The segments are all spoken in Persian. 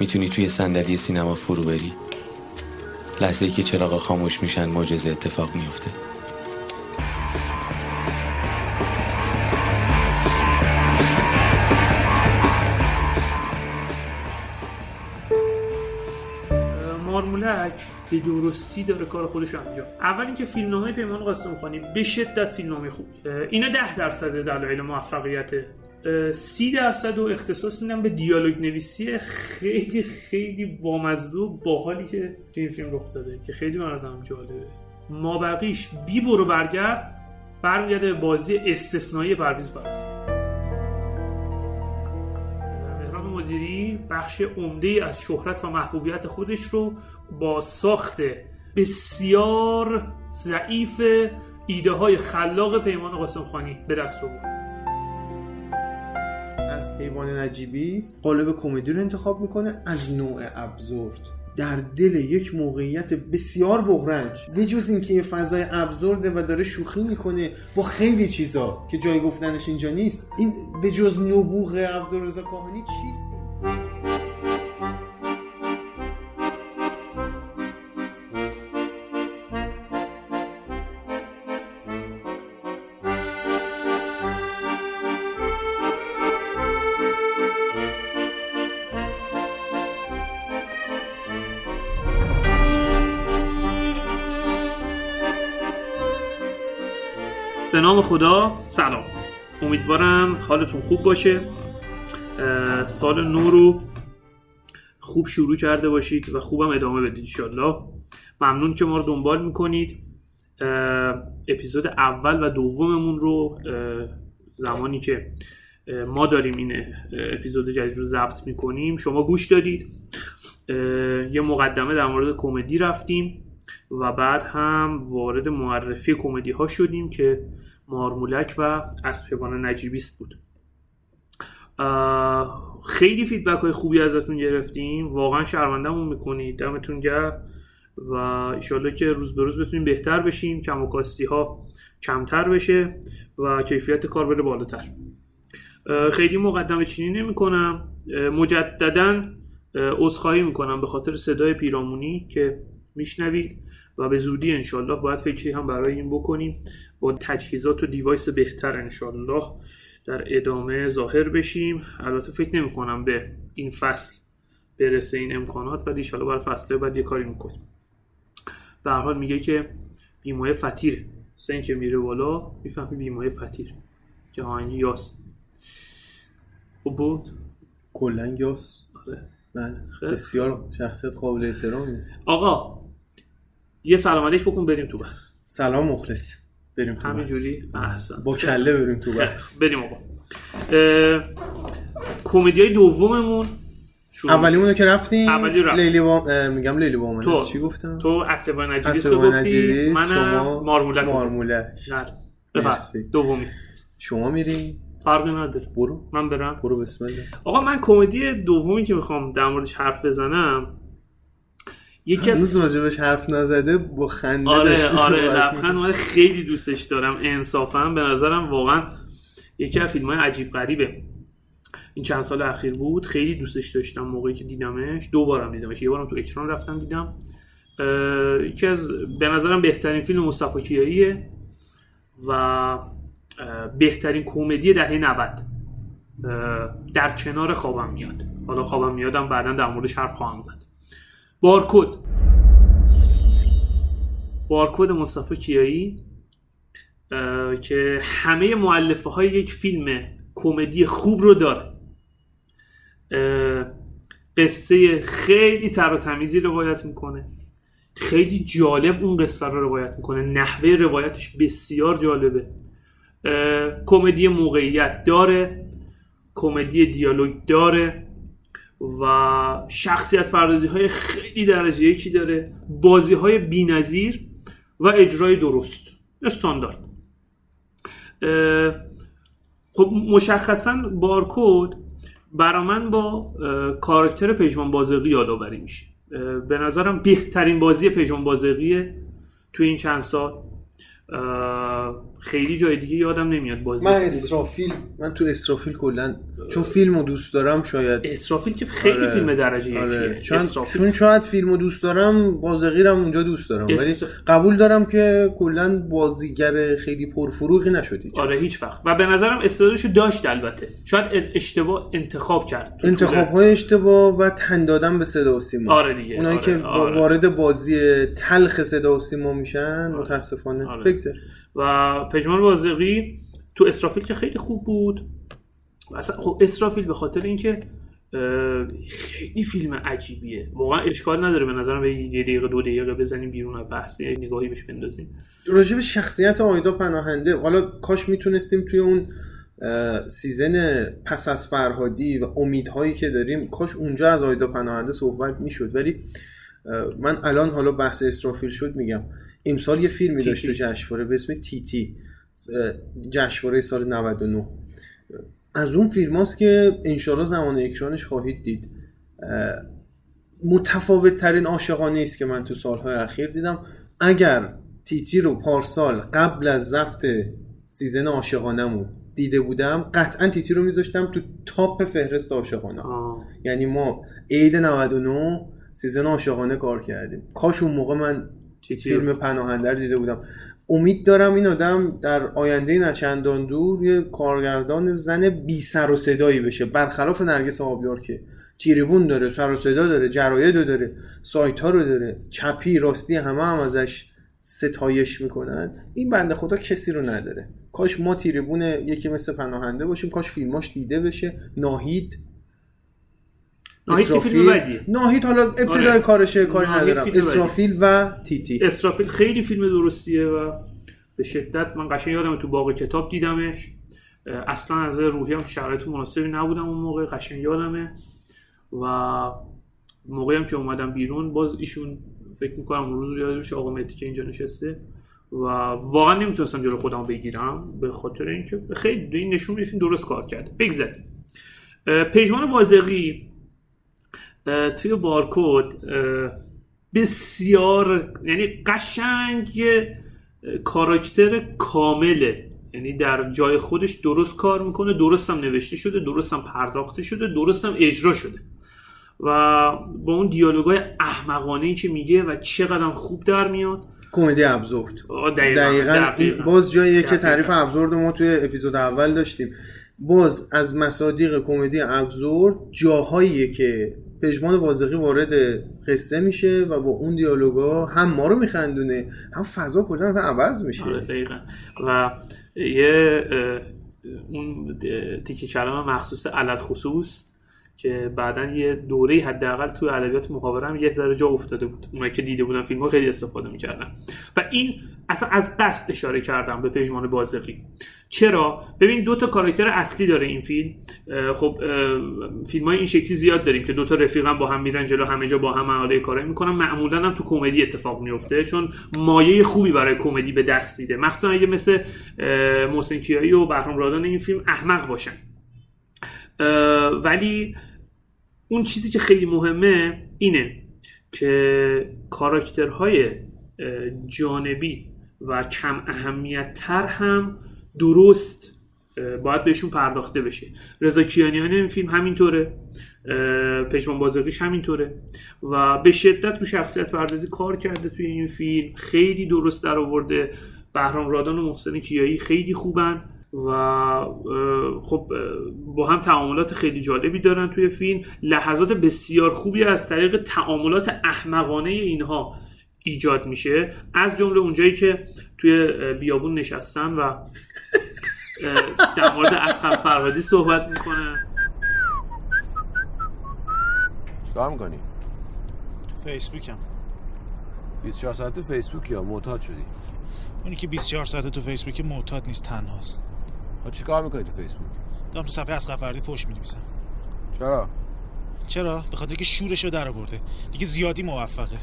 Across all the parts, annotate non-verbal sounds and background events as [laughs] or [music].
می‌تونی توی صندلی سینما فرو بری؟ لحظه ای که چراغا خاموش میشن معجزه اتفاق میفته مارمولک به درستی داره کار خودش انجام. اول اینکه فیلمنامه پیمان قاسم خانی به شدت فیلمنامه خوبی اینا ده درصد دلایل موفقیت سی درصد و اختصاص میدم به دیالوگ نویسی خیلی خیلی بامزه و باحالی که تو این فیلم رخ داده که خیلی من ازم جالبه. ما بقیش بی برو برگرد برمیگرده به بازی استثنایی پرویز مهران مدیری بخش عمده از شهرت و محبوبیت خودش رو با ساخت بسیار ضعیف ایده های خلاق پیمان قاسم خانی به دست آورد. از پیمان نجیبی قالب کمدی رو انتخاب می‌کنه از نوع ابزورد در دل یک موقعیت بسیار بغرنج. به جز اینکه یه فضای ابزورده و داره شوخی می‌کنه با خیلی چیزا که جای گفتنش اینجا نیست. این به جز نبوغ عبدالرضا کاهانی چیست؟ خدا سلام. امیدوارم حالتون خوب باشه. سال نو رو خوب شروع کرده باشید و خوبم ادامه بدید انشالله ممنون که ما رو دنبال می‌کنید. اپیزود اول و دوممون رو زمانی که ما داریم این اپیزود جدید رو ضبط می‌کنیم. شما گوش دادید. یه مقدمه در مورد کمدی رفتیم و بعد هم وارد معرفی کمدی ها شدیم که مارمولک و اسپیوان نجیبیست بود. خیلی فیدبک های خوبی ازتون گرفتیم. واقعا شرمندهمون می‌کنید دمتون گرم. و ایشالله که روز به روز بتونیم بهتر بشیم. کم و ها کمتر بشه و کیفیت کار بره بالاتر. خیلی مقدمه چینی نمی کنم مجددا عذرخواهی می‌کنم به خاطر صدای پیرامونی که میشنوید. و به زودی انشالله باید فکری هم برای این بکنیم. با تجهیزات و دیوایس بهتر انشالله در ادامه ظاهر بشیم. البته فکر نمی کنم به این فصل برسه این امکانات ولی انشالله برای فصل بعد یه کاری می‌کنیم. به حال میگه که بیمایه فتیر سن که میره بالا می‌فهمی بیمایه فتیر که آهنگی یاس. خوب بود؟ کلا یاس. آره. بله. بسیار شخصیت قابل احترامی آقا یه سلام علیک بکن بریم تو بحث. سلام مخلص. بریم تو همینجوری. احسن. با کله بریم تو بحث. بریم آقا. کمدی های دوممون شروع اولیمونو که رفتیم اولی رفت. لیلی با... میگم لیلی با تو. چی گفتم؟ تو اسبان نجیبیس رو گفتی منم شما مارمولک رو. مارمولک. مرسی. دومی. شما میری فرقی نداره. برو. من برم. برو بسم الله. آقا من کمدی دومی که می‌خوام در موردش حرف بزنم یکی از هنوز راجبش حرف نزده با خنده آره داشتی آره لبخند اومده. خیلی دوستش دارم انصافا. به نظرم واقعا یکی از فیلم های عجیب غریبه. این چند سال اخیر بود. خیلی دوستش داشتم موقعی که دیدمش. دو بارم دیدمش. یه بارم تو اکران رفتم دیدم. یکی از به نظرم بهترین فیلم مصطفی کیاییه و بهترین کمدی دهه 90 اه، در کنار خوابم میاد. حالا خوابم میادم بعدا در موردش حرف خواهم زد. بارکد بارکد مصطفی کیایی که همه معلفه های یک فیلم کمدی خوب رو داره. قصه خیلی تر و تمیزی روایت می‌کنه. خیلی جالب اون قصه رو روایت می‌کنه. نحوه روایتش بسیار جالبه. کمدی موقعیت داره کمدی دیالوگ داره. و شخصیت پردازی های خیلی درجه یکی داره. بازی های بی نظیر و اجرای درست. استاندارد خب مشخصا بارکود برا من با کاراکتر پژمان بازقی یادآوری میشه. به نظرم بهترین بازی پژمان بازقیه تو این چند سال. خیلی جای دیگه یادم نمیاد بازی من. اسرافیل من تو اسرافیل کلا چون فیلمو دوست دارم شاید. اسرافیل که خیلی آره. فیلم درجه آره. یکیه. چون, اسرافیل. چون شاید فیلمو دوست دارم بازغیرم اونجا دوست دارم. ولی اس- قبول دارم که کلا بازیگر خیلی پرفروغی نشدی. آره هیچ وقت. و به نظرم استعدادشو داشت البته. شاید اشتباه انتخاب کرد انتخاب های اشتباه و تن دادن به صدا و سیما. آره دیگه. اونایی آره، که آره. وارد بازی تلخ صدا و سیما میشن متاسفانه آره. بگذر و پژمان بازقی تو اسرافیل که خیلی خوب بود. و اصلا خب اسرافیل به خاطر اینکه خیلی فیلم عجیبیه. واقعا اشکال نداره به نظرم به یه دقیقه دو دقیقه بزنیم بیرون از بحث یه نگاهی بهش بندازیم. راجع به شخصیت آیدا پناهنده حالا کاش می‌تونستیم توی اون season پس از فرهادی و امیدهایی که داریم کاش اونجا از آیدا پناهنده صحبت می‌شد. ولی من الان حالا بحث اسرافیل شد میگم. امسال یه فیلمی تیتی. داشته جشنواره به اسم تیتی اه، جشنواره سال 99 از اون فیلم هاست که انشالله زمان اکرانش خواهید دید. متفاوت ترین عاشقانه است که من تو سالهای اخیر دیدم. اگر تیتی رو پارسال قبل از ضبط season عاشقانمون دیده بودم قطعا تیتی رو میذاشتم تو top فهرست عاشقانه. یعنی ما عید 99 season عاشقانه کار کردیم. کاش اون موقع من فیلم پناهنده رو دیده بودم. امید دارم این آدم در آینده نچندان دور یه کارگردان زن بی سر و صدایی بشه. برخلاف نرگس آبیار که تریبون داره سر و صدا داره جراید داره سایت ها رو داره چپی راستی همه هم ازش ستایش می‌کنن. این بنده خدا کسی رو نداره. کاش ما تیریبون یکی مثل پناهنده باشیم کاش فیلماش دیده بشه. ناهید. ناهید که فیلم. بدیه ناهید حالا ابتدای آره. کارشه کاری ندارم. اسرافیل و تیتی. اسرافیل خیلی فیلم درستیه و به شدت من قشنگ یادم تو باغ کتاب دیدمش. اصلا از روحی هم شرایط مناسبی نبودم اون موقع قشنگ یادمه. و موقعی هم که اومدم بیرون باز ایشون فکر می‌کنم اون روز رو یادم میشه آقا مهدی که اینجا نشسته. و واقعا نمی‌تونستم جلو خودم بگیرم به خاطر اینکه خیلی این نشون میده درست کار کرده. بگذاریم. پژمان بازقی توی بارکود اه، بسیار یعنی قشنگ کاراکتر کامله یعنی در جای خودش درست کار می‌کنه درست هم نوشته شده درست هم پرداخته شده درست هم اجرا شده. و با اون دیالوگای احمقانه ای که میگه و چقدر خوب در میاد. کمدی ابزورد. دقیقاً, دقیقا. دقیقاً. باز جاییه که. تعریف ابزورد ما توی اپیزود اول داشتیم. باز از مصادیق کمدی ابزورد جاهاییه که پژمان بازقی وارد قصه میشه و با اون دیالوگا هم ما رو میخندونه هم فضا کلا اصلا عوض میشه. آره دقیقا. و یه اون تیکه کلام مخصوص علت خصوص که بعدا یه دوره حداقل تو ادبیات محاوره هم یه ذره جا افتاده بود. اونایی که دیده بودن فیلم ها خیلی استفاده می‌کردن. و این اصلا از قصد اشاره کردم به پژمان بازقی چرا؟ ببین دو تا کاراکتر اصلی داره این فیلم. خب فیلم های این شکلی زیاد داریم که دو تا رفیقم با هم میرن جلو همه جا با هم عمله کارایی می‌کنن. معمولا هم تو کمدی اتفاق میفته چون مایه خوبی برای کمدی به دست میده. مخصوصا اگه مثل محسن کیایی و بهرام رادان این فیلم احمق باشن. ولی اون چیزی که خیلی مهمه اینه که کاراکترهای جانبی و کم اهمیت تر هم درست باید بهشون پرداخته بشه. رضا کیانیان این فیلم همینطوره اه، پژمان بازرگیش همینطوره و به شدت رو شخصیت پردازی کار کرده توی این فیلم. خیلی درست در آورده بهرام رادان و محسن کیایی خیلی خوبن. و خب با هم تعاملات خیلی جالبی دارن توی فیلم. لحظات بسیار خوبی از طریق تعاملات احمقانه اینها ایجاد میشه. از جمله اونجایی که توی بیابون نشستن و در مورد اسقر فرهادی صحبت می‌کنن. چیکار می‌کنی؟ فیسبوکم. 24 ساعت تو فیسبوک یا معتاد شدی. اونی که 24 ساعت تو فیسبوک معتاد نیست تنهاست. ها چیکار می‌کنی تو فیسبوک؟ دارم تو صفحه از فردی فوش می‌نویسم. چرا؟ چرا؟ به خاطر که شورشو در آورده. دیگه زیادی موفقه.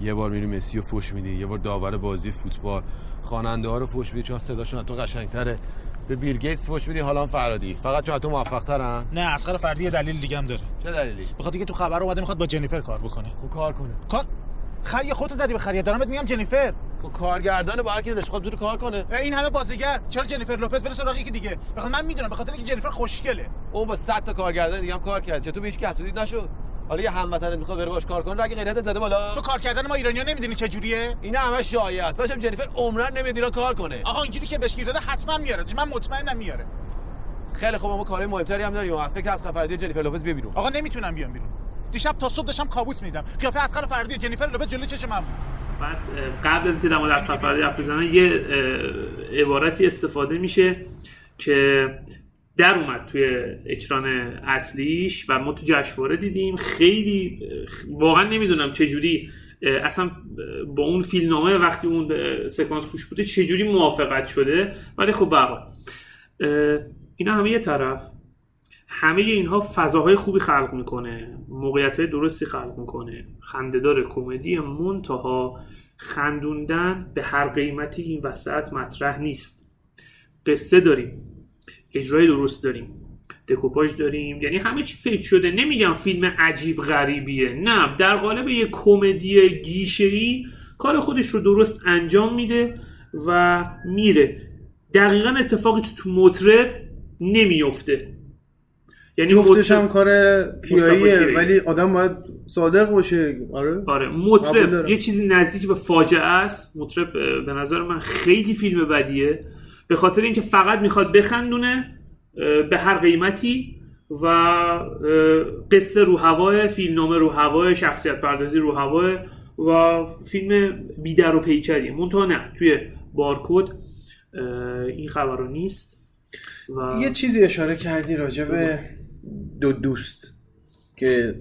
یه بار میری مسی رو فوش میدی یه بار داور بازی فوتبال. خواننده ها رو فوش میدی چون صداشون تو قشنگتره. به بیل گیتس فوش میدی حالا هم فرادی. فقط چون تو موفق ترن نه اسقر فردی یه دلیل دیگه هم داره. چه دلیلی؟ به خاطر که تو خبر اومده می‌خواد با جنیفر کار بکنه. خب کار کنه. کار خر یه خودت زدی به خر یه دارم بهت میگم جنیفر. با کارگردان با هر کی دلش بخواد کار کنه. این همه بازیگر. چرا جنیفر لوپز بره سراغ یکی دیگه؟ بخاطر من می‌دونم. بخاطر اینکه جنیفر خوشگله. اون با 100 تا کارگردان دیگه هم کار کرد. که تو به هیچ کس نشد؟ حالا یه هموطنت می‌خواد بره باش کار کنه اگه غیرت زده بالا. تو کار کردن ما ایرانیا نمی‌دونی چه جوریه؟ اینا همه شایعه است. باشم جنیفر عمرن ایران کار کنه. آقا اینجوری که بهش گیر داده حتما میاره. من مطمئنم میاره. خیلی خوب ما کارهای مهمتری هم داریم. فکر از فردی جنیفر لوپز بیا بیرون. آقا نمی‌تونم بیام بیرون. دیشب تا صبح داشتم کابوس می‌دیدم. قیافه اسقر فردی جنیفر لوپز جلوی چشم من بعد قبل از اینکه مورد فردی حرف یه عبارتی استفاده میشه که در اومد توی اکران اصلیش و ما تو جشنواره دیدیم. خیلی واقعا نمی‌دونم چه جوری اصلا با اون فیلمنامه وقتی اون سکانس توش بوده چه جوری موافقت شده. ولی خب به اینا همه یه طرف. همه اینها فضاهای خوبی خلق می‌کنه. موقعیت های درستی خلق می‌کنه. خندهدار کمدی منتها خندوندن به هر قیمتی این وسط مطرح نیست. قصه داریم. اجرای درست داریم. دکوپاژ داریم. یعنی همه چی فکر شده. نمیگم فیلم عجیب غریبیه. نه در قالب یه کمدی گیشه‌ای کار خودش رو درست انجام میده و میره. دقیقا اتفاقی تو مطرب نمیفته یعنی جفتش هم کار کیاییه ولی آدم باید صادق باشه. آره. آره مطرب. یه چیزی نزدیک به فاجعه است. مطرب به نظر من خیلی فیلم بدیه. به خاطر اینکه فقط می‌خواد بخندونه به هر قیمتی و قصه رو هوای فیلمنامه رو هوای شخصیت پردازی رو هوای و فیلم بیدر و پیکریه. منتها نه توی بارکود این خبر رو نیست. و یه چیزی اشاره کردی راجع به دو دوست که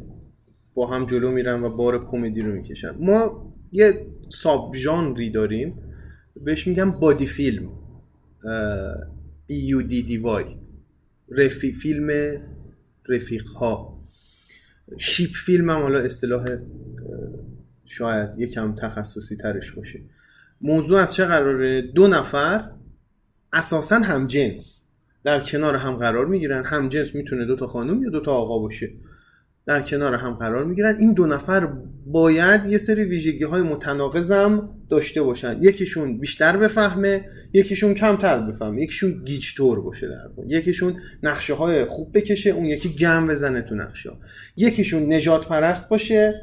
با هم جلو میرن و بار کمدی رو می‌کشن. ما یه ساب ژانری داریم. بهش میگم بادی فیلم. بی یو دی دی وای رفی فیلم رفیق ها شیپ فیلم هم حالا اصطلاح شاید یکم تخصصی ترش باشه. موضوع از چه قراره؟ دو نفر اساسا هم جنس. در کنار هم قرار می‌گیرن. هم جنس می‌تونه دو تا خانم یا دو تا آقا باشه. در کنار هم قرار می‌گیرن. این دو نفر باید یه سری ویژگی های متناقضم داشته باشن. یکیشون بیشتر بفهمه یکیشون کمتر بفهمه. یکیشون گیجتور باشه در یکیشون نقشه های خوب بکشه اون یکی گم بزنه تو نقشه یکیشون نژاد پرست باشه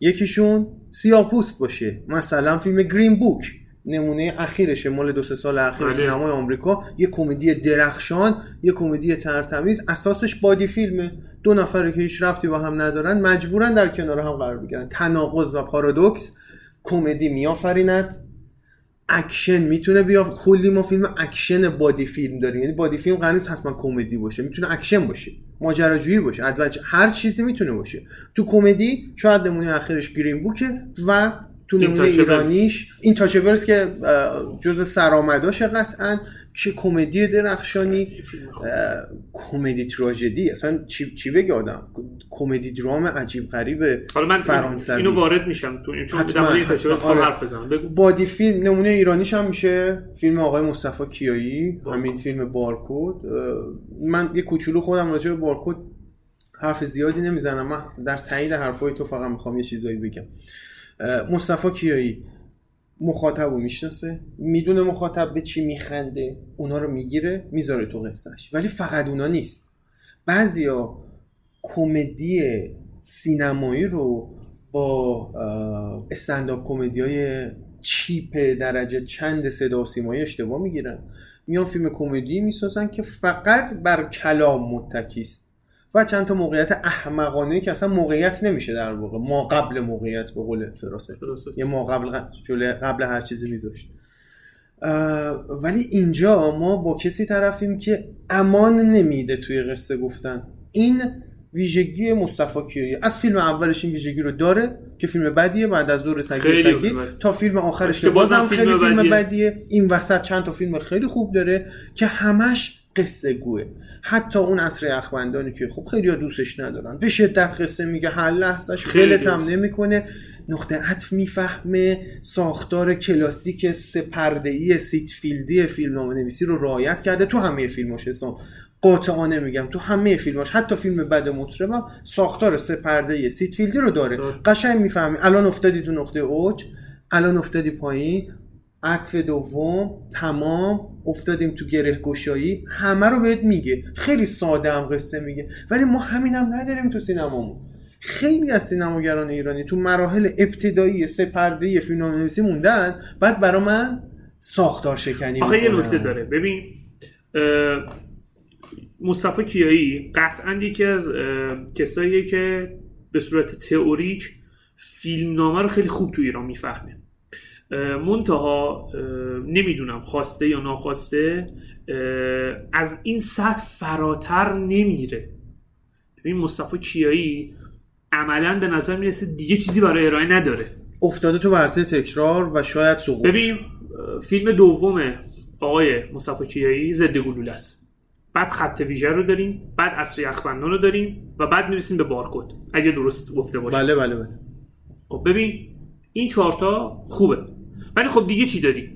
یکیشون سیاه‌پوست باشه. مثلا فیلم Green Book. نمونه اخیرشه مال دو سه سال اخیر بله. سینمای آمریکا. یه کمدی درخشان یه کمدی ترتمیز. اساسش buddy film ه. دو نفره که هیچ ربطی با هم ندارن مجبورن در کنار هم قرار بگیرن. تناقض و پارادوکس. کمدی میآفریند. اکشن می‌تونه بیا کلی ما فیلم اکشن buddy film داریم. یعنی buddy film قرار نیست حتما کمدی باشه. می‌تونه اکشن باشه. ماجراجویی باشه. هر چیزی می‌تونه باشه. تو کمدی شاید نمونه اخرش گرین بوکه و تو نمونه ایرانیش. این تاچبرز که جز سرآمداش قطعا چه کمدی درخشانی کمدی تراژدی. اصلا چی, چی بگه آدم؟ کمدی درام عجیب غریب حالا من فرانسوی. اینو وارد میشم تو این چون این آره. حرف بزنم. بگو. بادی فیلم نمونه ایرانیش هم میشه. فیلم آقای مصطفی کیایی. همین فیلم بارکود. من یه کوچولو خودم راجع به بارکود حرف زیادی نمی‌زنم. من در تایید حرفای تو فقط می‌خوام یه چیزایی بگم. مصطفی کیایی مخاطب رو می‌شناسه می‌دونه مخاطب به چی میخنده اونا رو می‌گیره می‌ذاره تو قصهش ولی فقط اونا نیست. بعضیا کمدی سینمایی رو با استنداپ کمدی های چیپ درجه چند صدا و سیمایی اشتباه می‌گیرن. میان فیلم کمدی می‌سازن که فقط بر کلام متکیست. و چند تا موقعیت احمقانه که اصلا موقعیت نمیشه در واقع. ما قبل موقعیت به قول فراست. یه ما قبل قبل هر چیزی میذاشت. ولی اینجا ما با کسی طرفیم که امان نمیده توی قصه گفتن. این ویژگی مصطفی کیایی. از فیلم اولش این ویژگی رو داره که فیلم بدیه بعد از زور سگی سگی تا فیلم آخرش که بازم خیلی فیلم بدیه. بدیه. این وسط چند تا فیلم خیلی خوب داره که همش قصه گوه. حتی اون عصر اخوندانی که خب خیلی دوستش ندارن. به شدت قصه میگه هر لحظهش خیلی هم نمی‌کنه. نقطه عطف می‌فهمه. ساختار کلاسیک سه پرده‌ی سید فیلدی فیلم نامه نویسی رو رعایت کرده. تو همه فیلماش حسام قاطعانه میگم تو همه فیلماش. حتی فیلم بد مطربم ساختار سه پرده سید فیلدی رو داره. قشنگ می‌فهمی. الان افتادی تو نقطه اوج. الان افتادی پایین. عطف دوم تمام افتادیم تو گره گشایی همه رو بهت میگه. خیلی ساده هم قصه میگه. ولی ما همین هم نداریم تو سینمامون. خیلی از سینماگران ایرانی تو مراحل ابتدایی سه پرده فیلم نویسی موندن بعد برا من ساختار شکنی آخه یه. نکته داره. ببین مصطفی کیایی قطعا یکی از کساییه که به صورت تئوریک فیلمنامه رو خیلی خوب تو ایران می‌فهمه. منتها نمی‌دونم خواسته یا ناخواسته از این سطح فراتر نمیره. ببین مصطفی کیایی عملا به نظر می‌رسه دیگه چیزی برای ارائه نداره. افتاده تو ورطه تکرار و شاید سقوط. ببین فیلم دوم آقای مصطفی کیایی ضد گلوله است. بعد خط ویژه رو داریم بعد اصر یخبندان رو داریم و بعد می‌رسیم به بارکد اگه درست گفته باشم بله بله بله. خب ببین این چهارتا خوبه. ولی خب دیگه چی داری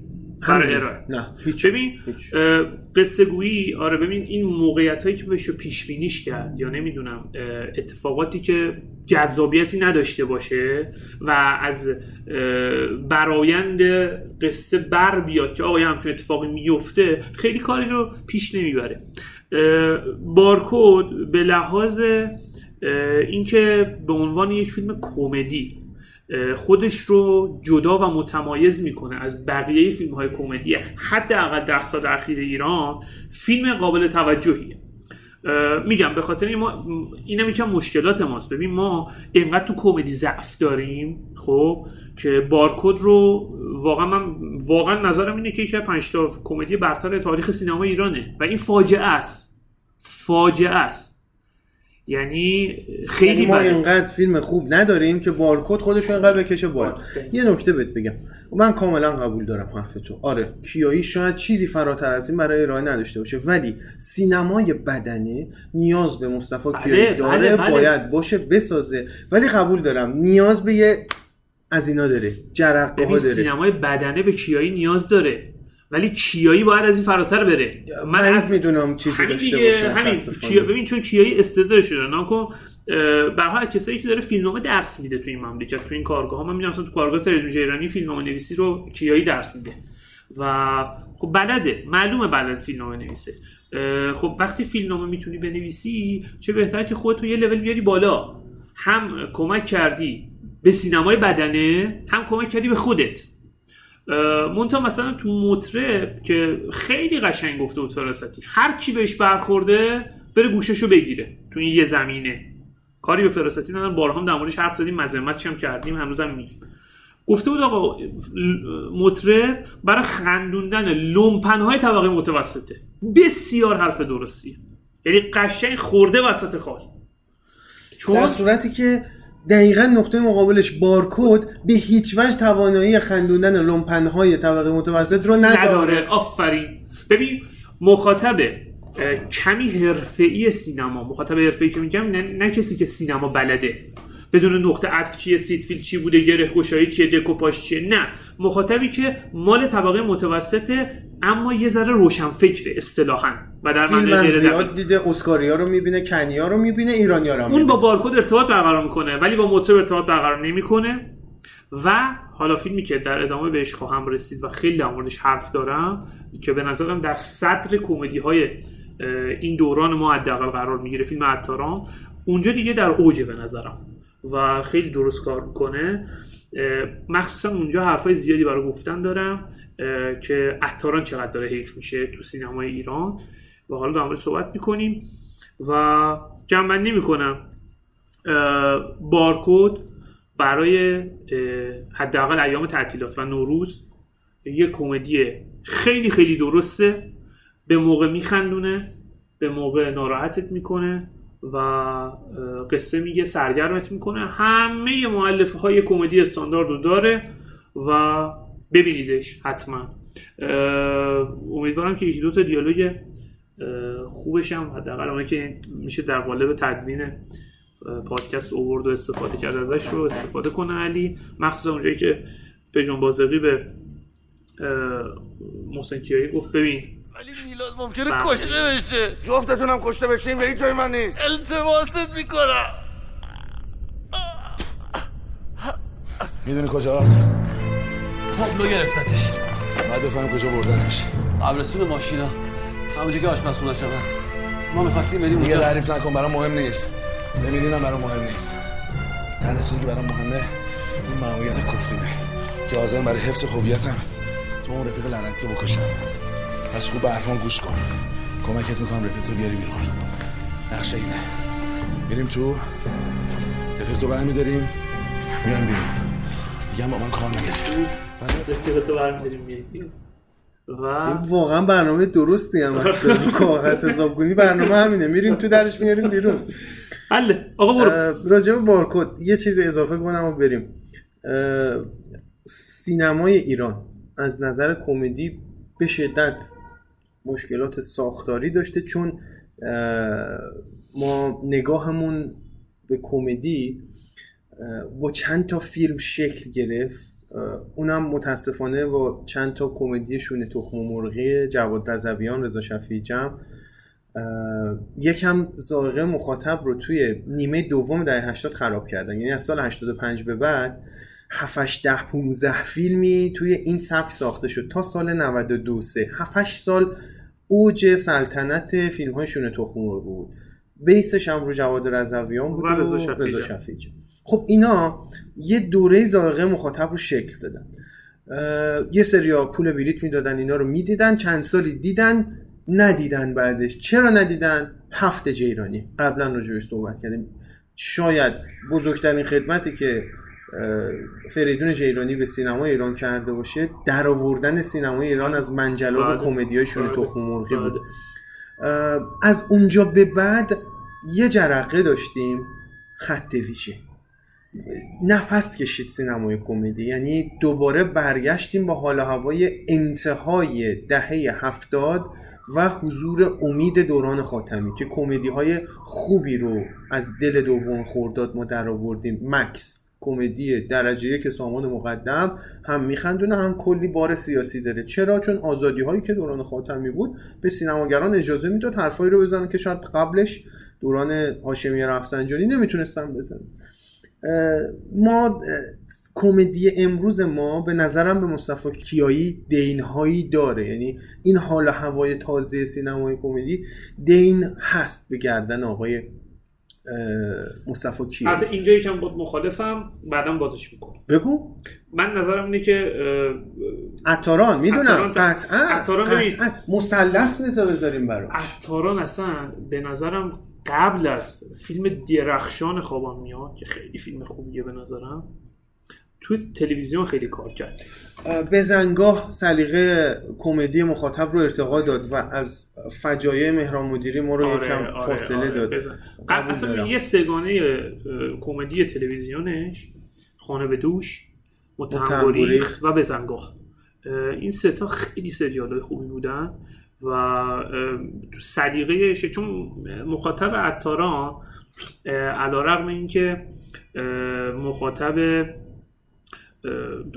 برای. ارائه نه هیچ ببین هیچ. قصه گویی آره ببین این موقعیت هایی که بشه پیش بینیش کرد یا نمی‌دونم اتفاقاتی که جذابیتی نداشته باشه و از برایند قصه بر بیاد که آقا همچون اتفاقی میفته خیلی کاری رو پیش نمی‌بره بارکود به لحاظ اینکه به عنوان یک فیلم کمدی خودش رو جدا و متمایز می‌کنه از بقیه فیلم های کمدی. حداقل ده سال اخیر ایران فیلم قابل توجهیه. میگم به خاطر این ما اینم یکم مشکلات ماست. ببین ما اینقدر تو کمدی ضعف داریم خب که بارکود رو واقعا من واقعا نظرم اینه که یکی از پنج تا کمدی برتر تاریخ سینما ایرانه. و این فاجعه است. فاجعه است. یعنی خیلی یعنی ما. اینقدر فیلم خوب نداریم که بارکد خودش رو اینقدر بکشه بالا. یه نکته بهت بگم. من کاملا قبول دارم حرف تو آره کیایی شاید چیزی فراتر از این برای ارائه نداشته باشه ولی سینمای بدنه نیاز به مصطفی بله، کیایی داره بله، بله. باید باشه بسازه. ولی قبول دارم نیاز به یه از اینا داره جرقه ها داره. سینمای بدنه به کیایی نیاز داره. ولی کیایی باید از این فراتر بره. من از می‌دونم چیزی داشته باشه همین. کیا... ببین چون کیایی استعدادش داره. به هر حال کسایی که داره فیلمنامه درس میده تو این مملکت تو این کارگاه ها من می‌دونم مثلا تو کارگاه فریدون جیرانی فیلمنامه نویسی رو کیایی درس میده. و خب بلده معلومه بلد فیلمنامه نویسه. خب وقتی فیلمنامه می‌تونی بنویسی چه بهتر که خودتو یه لول بیاری بالا. هم کمک کردی به سینمای بدنه هم کمک کردی به خودت. مونتا مثلا تو مطرب که خیلی قشنگ گفته بود فراستی هر کی بهش برخورده بره گوششو بگیره تو این یه زمینه. کاری به فراستی ندارم بارها هم در موردش حرف زدیم مذمتش هم کردیم هنوزم میگیم. گفته بود آقا مطرب برای خندوندن لومپن های طبقه متوسطه. بسیار حرف درستیه. یعنی قشنگ خورده وسط خال چون در صورتی که دقیقا نقطه مقابلش بارکد به هیچ وجه توانایی خندوندن لومپنهای طبقه متوسط رو نداره, نداره. آفرین. ببین مخاطب کمی حرفه‌ای سینما. مخاطب حرفه‌ای که میگم نه, نه کسی که سینما بلده. بدون نقطه عطف چیه سیتفیل چی بوده گره گشایی چیه دکوپاژ چیه نه مخاطبی که مال طبقه متوسطه اما یه ذره روشن فکره اصطلاحا و در دقیق. زیاد دیده اسکاریا رو می‌بینه کنیا رو می‌بینه ایرانیا رو هم اون با می‌بینه. بارکد ارتباط برقرار می‌کنه ولی با مطرب ارتباط برقرار نمی‌کنه و حالا فیلمی که در ادامه بهش خواهم رسید و خیلی در موردش حرف دارم که به نظرم در صدر کمدی های این دوران ما حداقل قرار می‌گیره فیلم عطاران اونجا دیگه در اوجه به نظرم و خیلی درست کار می‌کنه. مخصوصا اونجا حرفای زیادی برای گفتن دارم که عطاران چقدر داره حیف میشه تو سینمای ایران. و حالا در مورد صحبت می‌کنیم. و جنبندی می‌کنم. بارکود برای حداقل ایام تعطیلات و نوروز یه کمدی خیلی خیلی درسته. به موقع میخندونه به موقع ناراحتت می‌کنه. و قصه میگه سرگرمت می‌کنه. همه معلفه های کمدی استاندارد رو داره و ببینیدش حتما. امیدوارم که یکی دو تا دیالوگ خوبش هم حداقل اونایی که میشه در قالب تدوین پادکست اوورد و استفاده کرد ازش رو استفاده کنه. علی مخصوصا اونجایی که پژمان بازقی به محسن کیایی گفت ببین ولی میلاد ممکنه بله. کشته بشه. جفتتونم کشته بشین به هیچ جای من نیست. التماست می‌کنم. می‌دونی کجاست؟ پابلو گرفتتش. باید بفهمیم کجا بردنش. قبرستون ماشینا. همونجا که آشپزخونه‌ش هم هست. ما می‌خواستیم بریم دیگه تعریف نکن برام مهم نیست. بمیرینم برام مهم نیست. تنها چیزی که برام مهمه این معمولیت کفتیمه. که حاضرم برای حفظ هویتم تو اون رفیق لعنتی رو بکشم. پس خوب به حرفام گوش کن. کمکت می‌کنم رفیق تو بیاری بیرون. نقشه اینه. میریم تو. رفیق تو برمیداریم. میرم بیرون. دیگه هم با من کار نداری رفیقتو برمی‌داریم می‌ریم. و این واقعا برنامه درستی هم هست. [laughs] کاغذ حساب کنی برنامه همینه. میریم تو درش میاریم بیرون. حله آقا برو. راجع به بارکد یه چیز اضافه کنم و بریم. سینمای ایران از نظر کمدی به شدت مشکلات ساختاری داشته چون ما نگاهمون به کمدی با چند تا فیلم شکل گرفت. اونم متاسفانه با چند تا کمدی شونه تخم مرغی جواد رضویان رضا شفیعی جمع یکم ذائقه مخاطب رو توی نیمه دوم دهه 80 خراب کردن. یعنی از سال 85 به بعد 7 ده 15 فیلمی توی این سبک ساخته شد تا سال 92 3 7 سال اوج سلطنت فیلم های شونه تخم مرغ بود. بیسش هم رو جواد رضویان بود و رضا شفیعی. خب اینا یه دوره ذائقه مخاطب رو شکل دادن. یه سریا پول بلیت می‌دادن اینا رو می‌دیدن چند سالی دیدن ندیدن بعدش. چرا ندیدن؟ هفت جیرانی. قبلا راجعش صحبت کردیم. شاید بزرگترین خدمتی که فریدون جیرانی به سینما ایران کرده باشه در آوردن سینمای ایران از منجلاب بله. کمدی های شونه بله. تخم مرغی بله. اه، از اونجا به بعد یه جرقه داشتیم خط ویژه نفس کشید سینمای کمدی یعنی دوباره برگشتیم با حال هوای انتهای دهه هفتاد و حضور امید دوران خاتمی که کمدی های خوبی رو از دل دوم خورداد ما در آوردیم مکس کمدی درجه یک سامان مقدم هم میخندونه هم کلی بار سیاسی داره. چرا؟ چون آزادی هایی که دوران خاتمی بود به سینماگران اجازه می‌داد حرفایی رو بزنن که شاید قبلش دوران هاشمی رفسنجانی نمی‌تونستن بزنن. ما کمدی امروز ما به نظرم به مصطفی کیایی دینهایی داره. یعنی این حال هوای تازه سینمای کمدی دین هست به گردن آقای مصطفی کیایی البته اینجا یکم بود مخالفم بعدم بازش می‌کنم. بگو. من نظرم اینه که عطاران می‌دونم. قطعا عطاران مثلث نیزه بذاریم براش. عطاران اصلا به نظرم قبل از فیلم درخشان خوابان میاد که خیلی فیلم خوبیه به نظرم. توی تلویزیون خیلی کار کرد به زنگاه سلیقه کمدی مخاطب رو ارتقا داد و از فجایع مهران مدیری ما رو آره، یکم آره، فاصله آره، داد بزن. قبول اصلا دارم. یه سگانه کمدی تلویزیونش خانه به دوش متهم. و بزنگاه اه، این سه تا خیلی سریال های خوبی بودن و تو سلیقه‌ش چون مخاطب عطاران علا رقم اینکه مخاطب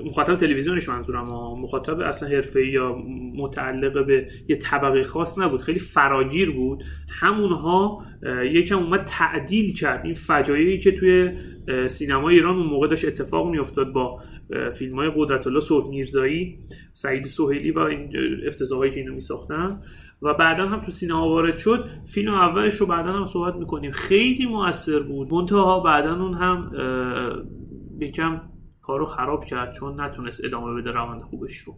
مخاطب تلویزیونش منظورم ها مخاطب اصلا حرفه‌ای یا متعلق به یه طبقه خاص نبود خیلی فراگیر بود. همونها یکم اومد تعدیل کرد. این فجایعی که توی سینمای ایران اون موقع داشت اتفاق میافتاد با فیلم های قدرت الله صبح میرزایی سعید سهیلی و این افتضاحایی که اینو میساختن. و بعدا هم تو سینما وارد شد. فیلم اولش رو بعدا هم صحبت می‌کنیم. خیلی موثر بود. منتها بعدا اون هم یکم کارو خراب کرد چون نتونست ادامه بده روند خوبش رو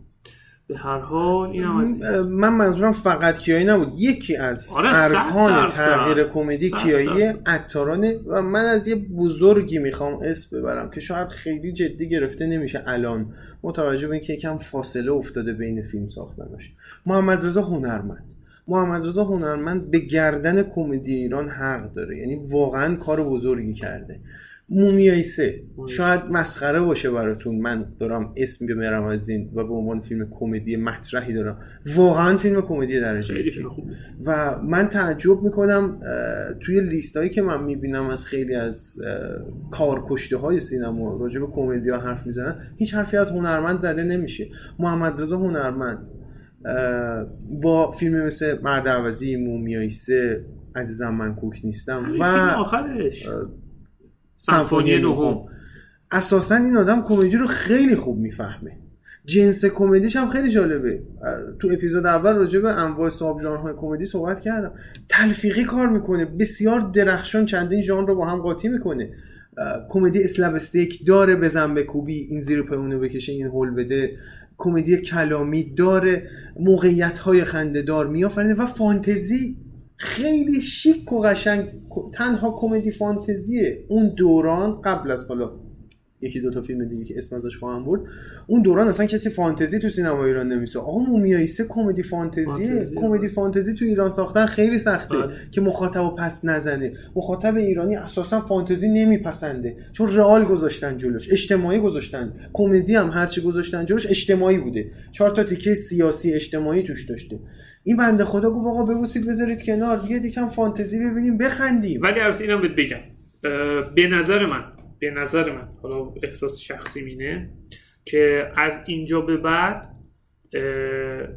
به هر حال این هم از این. من منظورم فقط کیایی نبود یکی از آره، ارکان. تغییر کمدی کیایی. عطارانه و من از یه بزرگی می‌خوام اسم ببرم که شاید خیلی جدی گرفته نمیشه الان متوجه به اینکه یکم فاصله افتاده بین فیلم ساختنش محمد رضا هنرمند محمد رضا هنرمند به گردن کمدی ایران حق داره یعنی واقعا کار بزرگی کرده مومیای سه. شاید مسخره باشه براتون. من دارم اسم ببرم از این و به عنوان فیلم کمدی مطرحی دارم. واقعا فیلم کمدی درجه خیلی خوبی و من تعجب می‌کنم توی لیست هایی که من می‌بینم از خیلی از کارکشته های سینما راجع به کمدی ها حرف می‌زنن هیچ حرفی از هنرمند زده نمیشه. محمد رضا هنرمند. با فیلم مثل مرد عوضی مومیای سه عزیزم من کوک نیستم و فیلم آخرش. سمفونی نهم اساسا این آدم کمدی رو خیلی خوب می‌فهمه. جنس کمدیش هم خیلی جالبه. تو اپیزود اول راجع به انواع ساب ژانرهای کمدی صحبت کردم. تلفیقی کار می‌کنه. بسیار درخشان چندین ژانر رو با هم قاطی می‌کنه. کمدی اسلبستیک داره بزن به کوبی این زیر پمونه بکشه این هول بده. کمدی کلامی داره. موقعیت های خنده دار میآفرینه و فانتزی خیلی شیک و قشنگ. تنها کمدی فانتزیه اون دوران قبل از حالا یکی دو تا فیلم دیگه که اسم ازش خواهم برد اون دوران اصلا کسی فانتزی تو سینما ایران نمیسه آقا مومیایی سه کمدی فانتزیه. کمدی فانتزی تو ایران ساختن خیلی سخته بله. که مخاطب پس نزنه. مخاطب ایرانی اساسا فانتزی نمیپسنده. چون رئال گذاشتن جلوش اجتماعی گذاشتن. کمدی هم هرچی گذاشتن جلوش اجتماعی بوده. چهار تا تیکه سیاسی اجتماعی توش داشته. این بنده خدا گفت آقا ببوسید بذارید کنار. بیاد یکم فانتزی ببینیم بخندیم. ولی البته اینم بهت بگم. به نظر من به نظر من حالا احساس شخصی مینه که از اینجا به بعد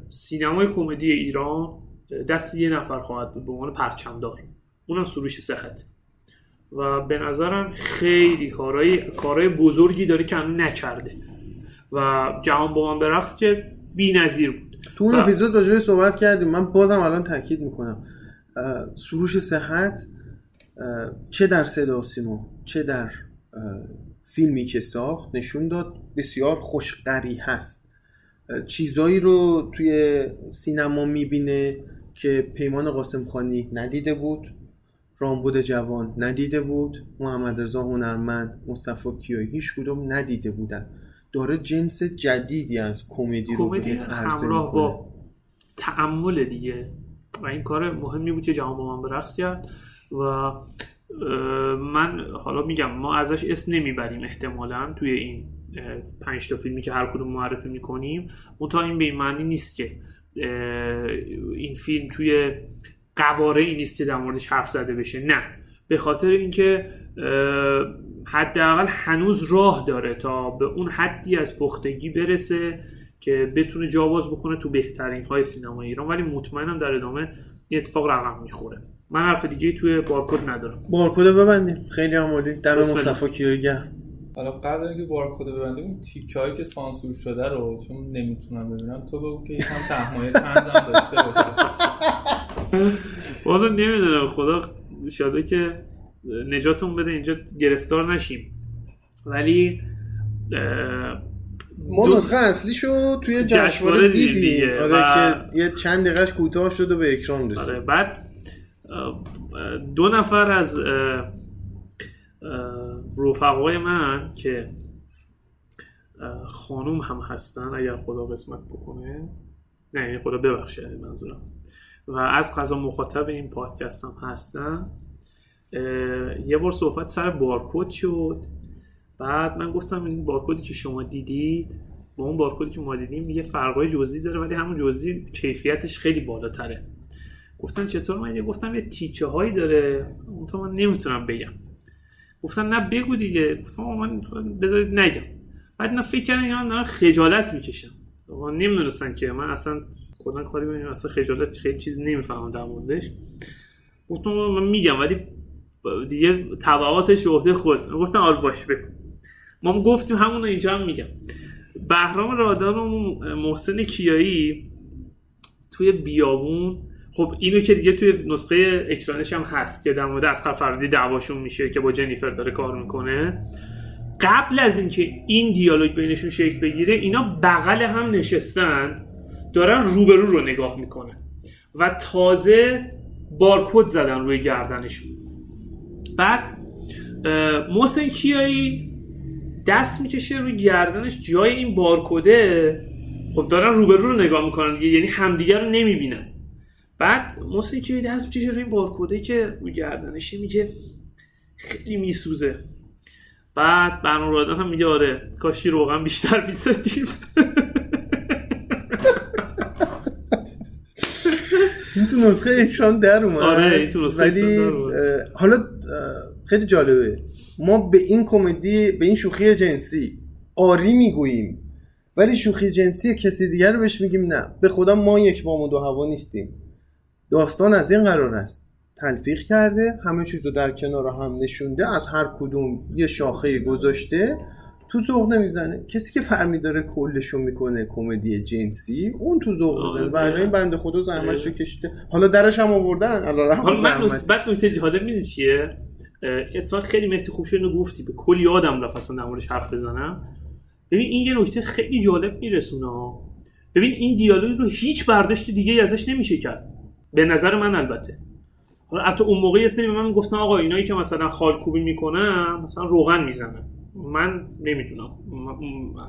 سینمای کمدی ایران دست یه نفر خواهد بود به عنوان پرچمدار. اونم سروش صحت. و به نظرم خیلی کارهای کارهای بزرگی داره که هنوز نکرده. و جهان با من برقص که بی نظیر بود. تو اون اپیزود راجعش صحبت کردیم. من بازم الان تاکید می‌کنم. سروش صحت چه در صدا سیما چه در فیلمی که ساخت نشون داد بسیار خوشقری هست. چیزایی رو توی سینما می‌بینه که پیمان قاسم خانی ندیده بود رامبد جوان ندیده بود محمد رضا هنرمند مصطفی کیایی هیچ کدوم ندیده بودن. داره جنس جدیدی از کمدی رو بهت عرضه همراه می‌کنه. با تعمل دیگه. و این کار مهمی بود که جهان با من به رقص کرد و من حالا میگم ما ازش اسم نمی‌بریم احتمالا توی این پنج تا فیلمی که هر کدوم معرفی می‌کنیم. منتها این به این معنی نیست که این فیلم توی قواره نیست که در موردش حرف زده بشه. نه. به خاطر اینکه حداقل هنوز راه داره تا به اون حدی از پختگی برسه که بتونه جا باز بکنه تو بهترین های سینما ایران. ولی مطمئنم در ادامه این اتفاق رقم می‌خوره. من حرف دیگه توی بارکد ندارم. بارکد ببندیم. خیلی عمالی دم. مصطفی گرم. حالا قبل اینکه بارکد ببندیم اون تیکه هایی که سانسور شده رو چون نمی‌تونم ببینم تو بگو که یکم تحمایه تنزم داشته باشه. والا نمی‌دونم. خدا شده که نجاتمون بده اینجا گرفتار نشیم. ولی ما نسخه اصلیشو توی جشنواره دیدیم دیگه. آره و- که یه چند دقیقش کوتاه شد و به اکران آره رسید بعد اه، دو نفر از رفقای من که خانوم هم هستن اگر خدا قسمت بکنه. نه یعنی خدا ببخشه منظورم. و از قضا مخاطب این پادکست هم هستن. یه بار صحبت سر بارکد شد. بعد من گفتم این بارکدی که شما دیدید با اون بارکدی که ما دیدیم یه فرقای جزئی داره ولی همون جزئی کیفیتش خیلی بالاتره. گفتن چطور؟ من گفتم یه تیکه هایی داره. اون من نمی‌تونم بگم. گفتن نه بگو دیگه. گفتم من بذارید نگم. بعد اینا فکر کردن من دارم خجالت می‌کشم نمی‌دونستن که. من اصلا کلا کاری ببینیم اصلا خجالت خیلی چیز نمی‌فهمم در موردش. گفتم من میگم ولی دیگه تبعاتش به عهده خود. گفتم آل باش بگو. ما گفتیم همون اینجا هم میگم. بهرام رادان و محسن کیایی توی بیابون خب اینو که دیگه توی نسخه اکرانش هم هست که در مورد اسقر فرهادی دعواشون میشه که با جنیفر داره کار می‌کنه. قبل از اینکه این دیالوگ بینشون شکل بگیره اینا بغل هم نشستن دارن روبرو رو نگاه می‌کنن. و تازه بارکد زدن روی گردنشون. بعد محسن کیایی دست می‌کشه روی گردنش جای این بارکده خب دارن روبرو رو نگاه می‌کنن دیگه یعنی همدیگه رو نمی‌بینن. بعد محسن کیایی دست می‌کشه روی این بارکده که روی گردنشه میگه خیلی میسوزه. بعد برنامه رادان هم میگه آره کاشی روغن بیشتر میسدیم این تو نسخه اکران در اومد. آره، این تو نسخه ولی حالا خیلی جالبه. ما به این کمدی به این شوخی جنسی آری می‌گوییم ولی شوخی جنسی کسی دیگر رو بهش میگیم نه. به خدا ما یک بام و دو هوا نیستیم. داستان از این قرار است. تلفیق کرده همه چیز رو در کنار هم نشونده از هر کدوم یه شاخه گذاشته تو ذوق نمی‌زنه. کسی که فرمی داره کلشو می‌کنه کمدی جنسی اون تو ذوق آره. می‌زنه. و این بنده خدا زحمتشو کشیده حالا درش هم آوردن حالا من بعد نکته جالب می‌دونی چیه؟ اتفاق خیلی مهدی خوب اینو گفتی. به کلی آدم رفت اصلا در حرف بزنم. ببین این یه نکته خیلی جالب میرسونه. ببین این دیالوگ رو هیچ برداشت دیگه ازش نمیشه کرد. به نظر من البته. حالا حتی اون موقع یه سری به من می‌گفتن آقا اینایی که مثلا خالکوبی می‌کنن مثلا روغن می‌زنن. من نمی‌تونم.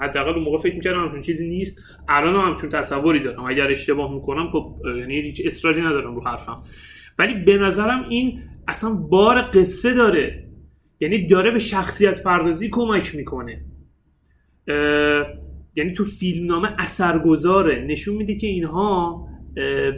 حداقل اون موقع فکر می‌کردم همچون چیزی نیست. الان هم همچون تصوری دارم. اگر اشتباه می‌کنم خب یعنی هیچ اصراری ندارم رو حرفم. ولی به نظرم این اصلا بار قصه داره. یعنی داره به شخصیت پردازی کمک می‌کنه. یعنی تو فیلمنامه اثرگذاره. نشون میده که اینها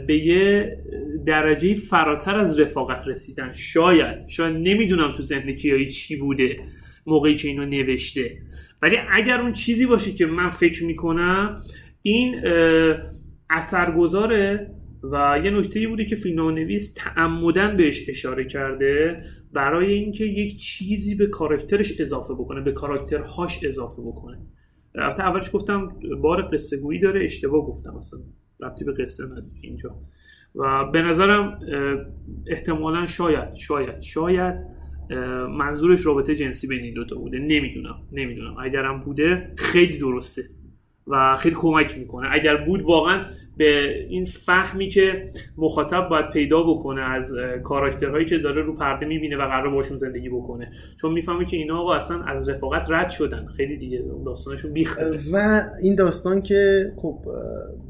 به یه درجه فراتر از رفاقت رسیدن. شاید. شاید نمی‌دونم تو ذهن کیایی چی بوده. موقعی که اینو نوشته. ولی اگر اون چیزی باشه که من فکر می‌کنم این اثرگذاره و یه نکته بوده که نویس تعمدن بهش اشاره کرده برای اینکه یک چیزی به کاراکترش اضافه بکنه به کاراکترهاش اضافه بکنه. البته اولش گفتم بار قصه گویی داره اشتباه گفتم اصلا. ربطی به قصه نداره اینجا. و به نظرم احتمالا شاید شاید شاید منظورش رابطه جنسی بین این دوتا بوده. نمی‌دونم نمی‌دونم. اگرم بوده خیلی درسته و خیلی کمک می‌کنه. اگر بود واقعا به این فهمی که مخاطب باید پیدا بکنه از کاراکترهایی که داره رو پرده می‌بینه و قرار باشون زندگی بکنه. چون می‌فهمه که اینا آقا اصلا از رفاقت رد شدن. خیلی دیگه داستانشون بیخته و این داستان که خب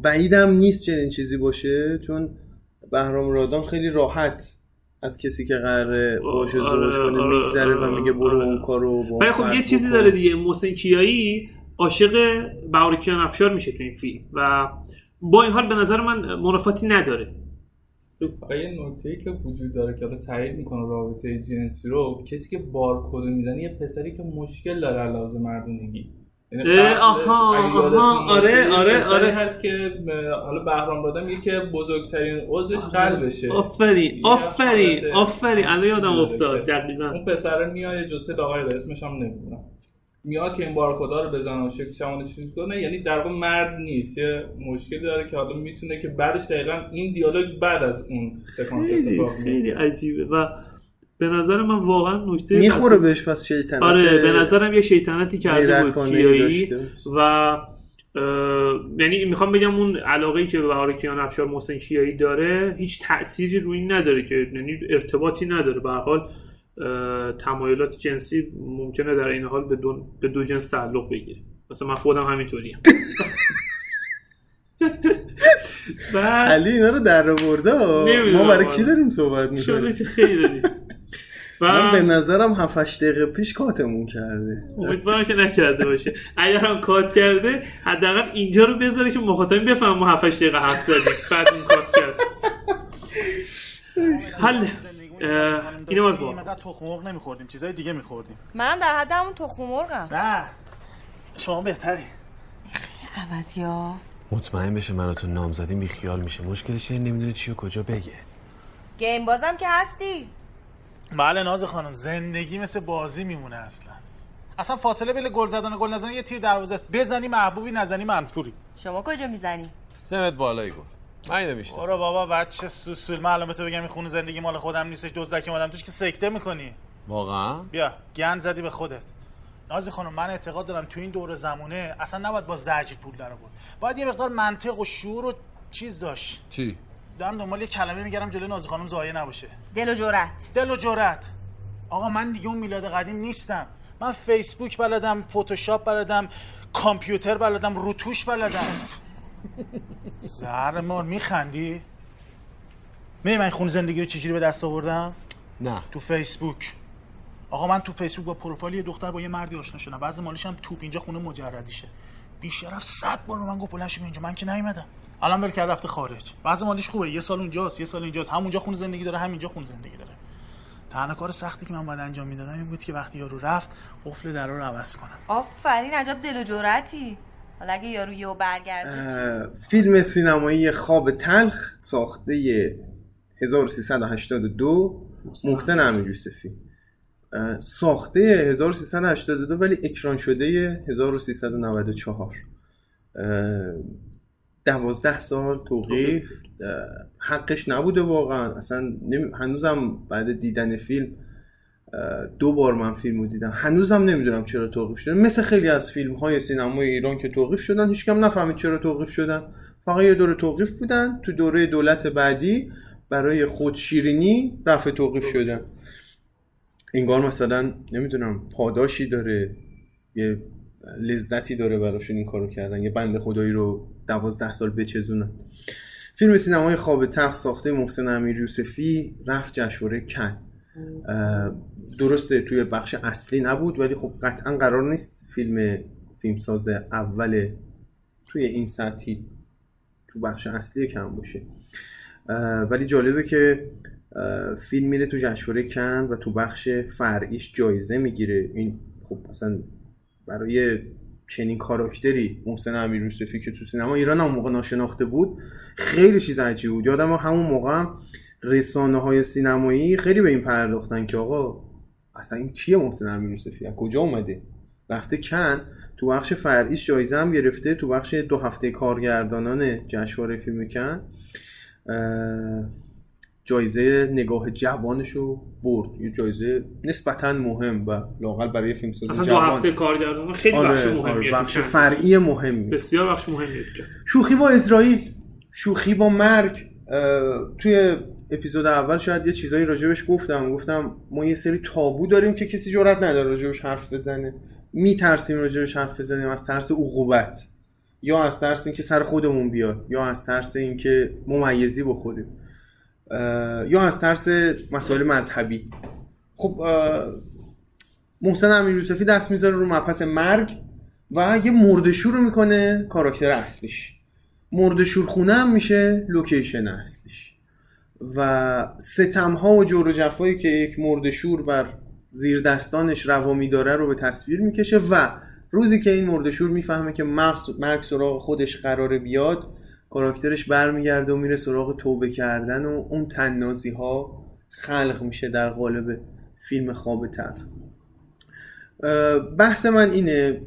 بعیدم نیست چنین چیزی باشه چون بهرام رادان خیلی راحت از کسی که قراره باشه آره، ازدواج کنه آره، میگذره و آره، میگه برو. اون کارو با ولی خب یه چیزی. داره دیگه محسن کیایی عاشق بهارکیان افشار میشه تو این فیلم و با این حال به نظر من منافاتی نداره و یه نکته که وجود داره که حالا تایید می‌کنه رابطه جنسی رو کسی که بارکد می‌زنه یه پسری که مشکل داره علاوه مردونگی آها، یادتون آها، باشه، آره، آره، آره. هست که حالا بهرام رادان میگه که بزرگترین عضوش قلبشه. آفرین آفرین آفرین الان یادم افتاد دقیقا. اون پسر میاد جسه لاغر داره اسمش هم نمی‌دونم. میاد که این بارکودا رو بزنه و شکل شمانش کنه یعنی در واقع مرد نیست. یه مشکلی داره که حالا می‌تونه که بعدش دقیقا این دیالوگ بعد از اون سکانس اتفاق خیلی عجیبه. و به نظر من واقعا نکته می‌خوره بهش پس شیطنت آره به نظرم یه شیطنتی کرده بود کیایی. و اه، یعنی می‌خوام بگم اون علاقه که به بهار کیان افشار محسن کیایی داره هیچ تأثیری روی این نداره که یعنی ارتباطی نداره. به حال اه، تمایلات جنسی ممکنه در این حال به دو, به دو جنس تعلق بگیره. مثلا من خودم همینطوریم. [laughs] علی اینا رو در آورده؟ ما برای. کی داریم صحبت می‌کنیم؟ که خیلی. دادیم من به و نظرم 7 دقیقه پیش کاتمون کرده. امیدوارم که نکرده باشه. اگر هم کات کرده حداقل اینجا رو بذاره که مخاطب بفهم ما 7 دقیقه حرف زدیم. بعد این کات کرد حل. اه، اینم از با اینقدر تخم مرغ نمیخوردیم چیزای دیگه میخوردیم. منم در حد همون تخم مرغم. نه شما بهتری عوض یا مطمئن بشه منو تو نام زدیم بی خیال میشه. مشکلش اینه نمی‌دونه چی و کجا بگه. گیم بازم که هستی. بله ناز خانم زندگی مثل بازی میمونه اصلا. اصلا فاصله بین گل زدن و گل نزدن یه تیر دروازه است. بزنی محبوبی نزنی منفوری. شما کجا می‌زنی؟ سمت بالایی گل من اینو می‌شناسم برو بابا بچه سوسول من الان تو بگم این خونه زندگی مال خودم نیستش. دزدک اومدم توش که سکته می‌کنی. واقعا؟ بیا گند زدی به خودت. نازی خانم من اعتقاد دارم تو این دور زمونه اصلا نباید با زجر پول در آورد باید یه مقدار منطق و شعور و چیز داشت. چی؟ دارم دنبال یه کلمه میگردم جلوی نازی خانم ضایع نباشه. دل و جرأت. دل و جرأت. آقا من دیگه اون میلاد قدیم نیستم. من فیسبوک بلدم فتوشاپ بلدم کامپیوتر بلدم روتوش بلدم. [laughs] زهر مار میخندی؟ می من این خون زندگی رو چجوری به دست آوردم؟ نه. تو فیسبوک. آقا من تو فیسبوک با پروفایل یه دختر با یه مردی آشنا شدم. بعضی مالش هم توپ اینجا خونه مجردیشه. بیشرف صد بار من گفت بلند شو اینجا. من که نیومدم. الان ول کرد رفته خارج. بعضی مالش خوبه. یه سال اونجاست یه سال اینجاست. همونجا خون زندگی داره همینجا خون زندگی داره. تنها کار سختی که من باید انجام می‌دادم این بود که وقتی یارو رفت قفل در رو عوض کنم. آفرین عجب دل و جرأتی. حالا اگه یارو یهو برگرده فیلم سینمایی خواب تلخ ساخته 1382 محسن امیر یوسفی. ساخته 1382 ولی اکران شده 1394 اه، دوازده سال توقیف حقش نبوده واقعا. اصلا هنوزم بعد دیدن فیلم دو بار من فیلم رو دیدم. هنوزم نمی‌دونم چرا توقیف شده. مثل خیلی از فیلم های سینمای ایران که توقیف شدن هیچکم نفهمید چرا توقیف شدن. فقط یه دوره توقیف بودن. تو دوره دولت بعدی برای خودشیرینی رفع توقیف. شدن. انگار مثلا نمی‌دونم پاداشی داره یه لذتی داره براشون این کارو کردن. یه بند خدایی رو دوازده سال بچزونن فیلم سینمای خواب تلخ ساخته محسن امیر یوسفی رفت جشنواره کن. درسته توی بخش اصلی نبود ولی خب قطعا قرار نیست فیلم فیلمساز اول توی این سطحی تو بخش اصلی کم باشه. ولی جالبه که فیلم میره تو جشنواره کن و تو بخش فرعیش جایزه می‌گیره. این خب اصلا برای چنین کاراکتری محسن امیر یوسفی که تو سینما ایران هم موقع ناشناخته بود خیلی چیز عجیب بود. یادم همون موقع هم رسانه های سینمایی خیلی به این پرداختن که آقا اصلا این کیه محسن امیر یوسفی؟ کجا اومده؟ رفته کن تو بخش فرعیش جایزه هم گرفته تو بخش دو هفته کارگردانان جشنواره فیلم کن. جایزه نگاه جوانش رو برد. یه جایزه نسبتا مهم و لاقل برای فیلمساز اصلا دو جوان. هفته کارگردان خیلی آره، بخش آره، مهمیه بخش تو کن. فرعی مهمی بسیار بخش مهمیه. شوخی با اسرائیل. شوخی با مرگ. توی اپیزود اول شاید یه چیزایی راجبش گفتم. گفتم ما یه سری تابو داریم که کسی جرات نداره راجبش حرف بزنه. میترسیم راجبش حرف بزنیم از ترس عقوبت. یا از ترس اینکه سر خودمون بیاد یا از ترس اینکه ممیزی بخوریم. یا از ترس مسائل مذهبی. خب محسن امیر یوسفی دست می‌ذاره رو مبحث مرگ و یه مردشور رو می‌کنه کاراکتر اصلیش. مردشور خونه هم میشه لوکیشن اصلیش. و ستم ها و جور و جفایی که یک مردشور بر زیر دستانش روا میداره رو به تصویر می‌کشه و روزی که این مردشور می‌فهمه که مرگ سراغ خودش قراره بیاد کاراکترش برمیگرده و میره سراغ توبه کردن و اون تنازی ها خلق میشه در قالب فیلم خواب تلخ. بحث من اینه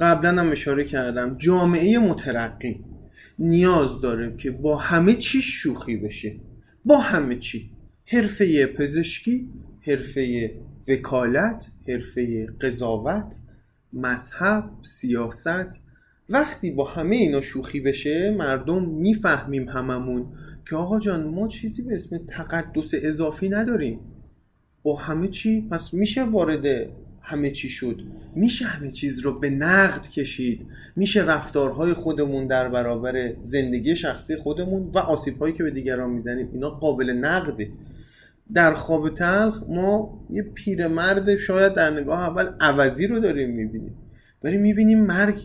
قبلا هم اشاره کردم جامعه مترقی نیاز داره که با همه چی شوخی بشه. با همه چی. حرفه پزشکی حرفه وکالت حرفه قضاوت مذهب سیاست وقتی با همه اینا شوخی بشه مردم می‌فهمیم هممون که آقا جان ما چیزی به اسم تقدس اضافی نداریم. با همه چی پس میشه وارد همه چی شد. میشه همه چیز رو به نقد کشید. میشه رفتارهای خودمون در برابر زندگی شخصی خودمون و آسیبهایی که به دیگران می‌زنیم اینا قابل نقده. در خواب تلخ ما یه پیرمرد شاید در نگاه اول عوضی رو داریم می‌بینیم. ولی می‌بینیم مرگ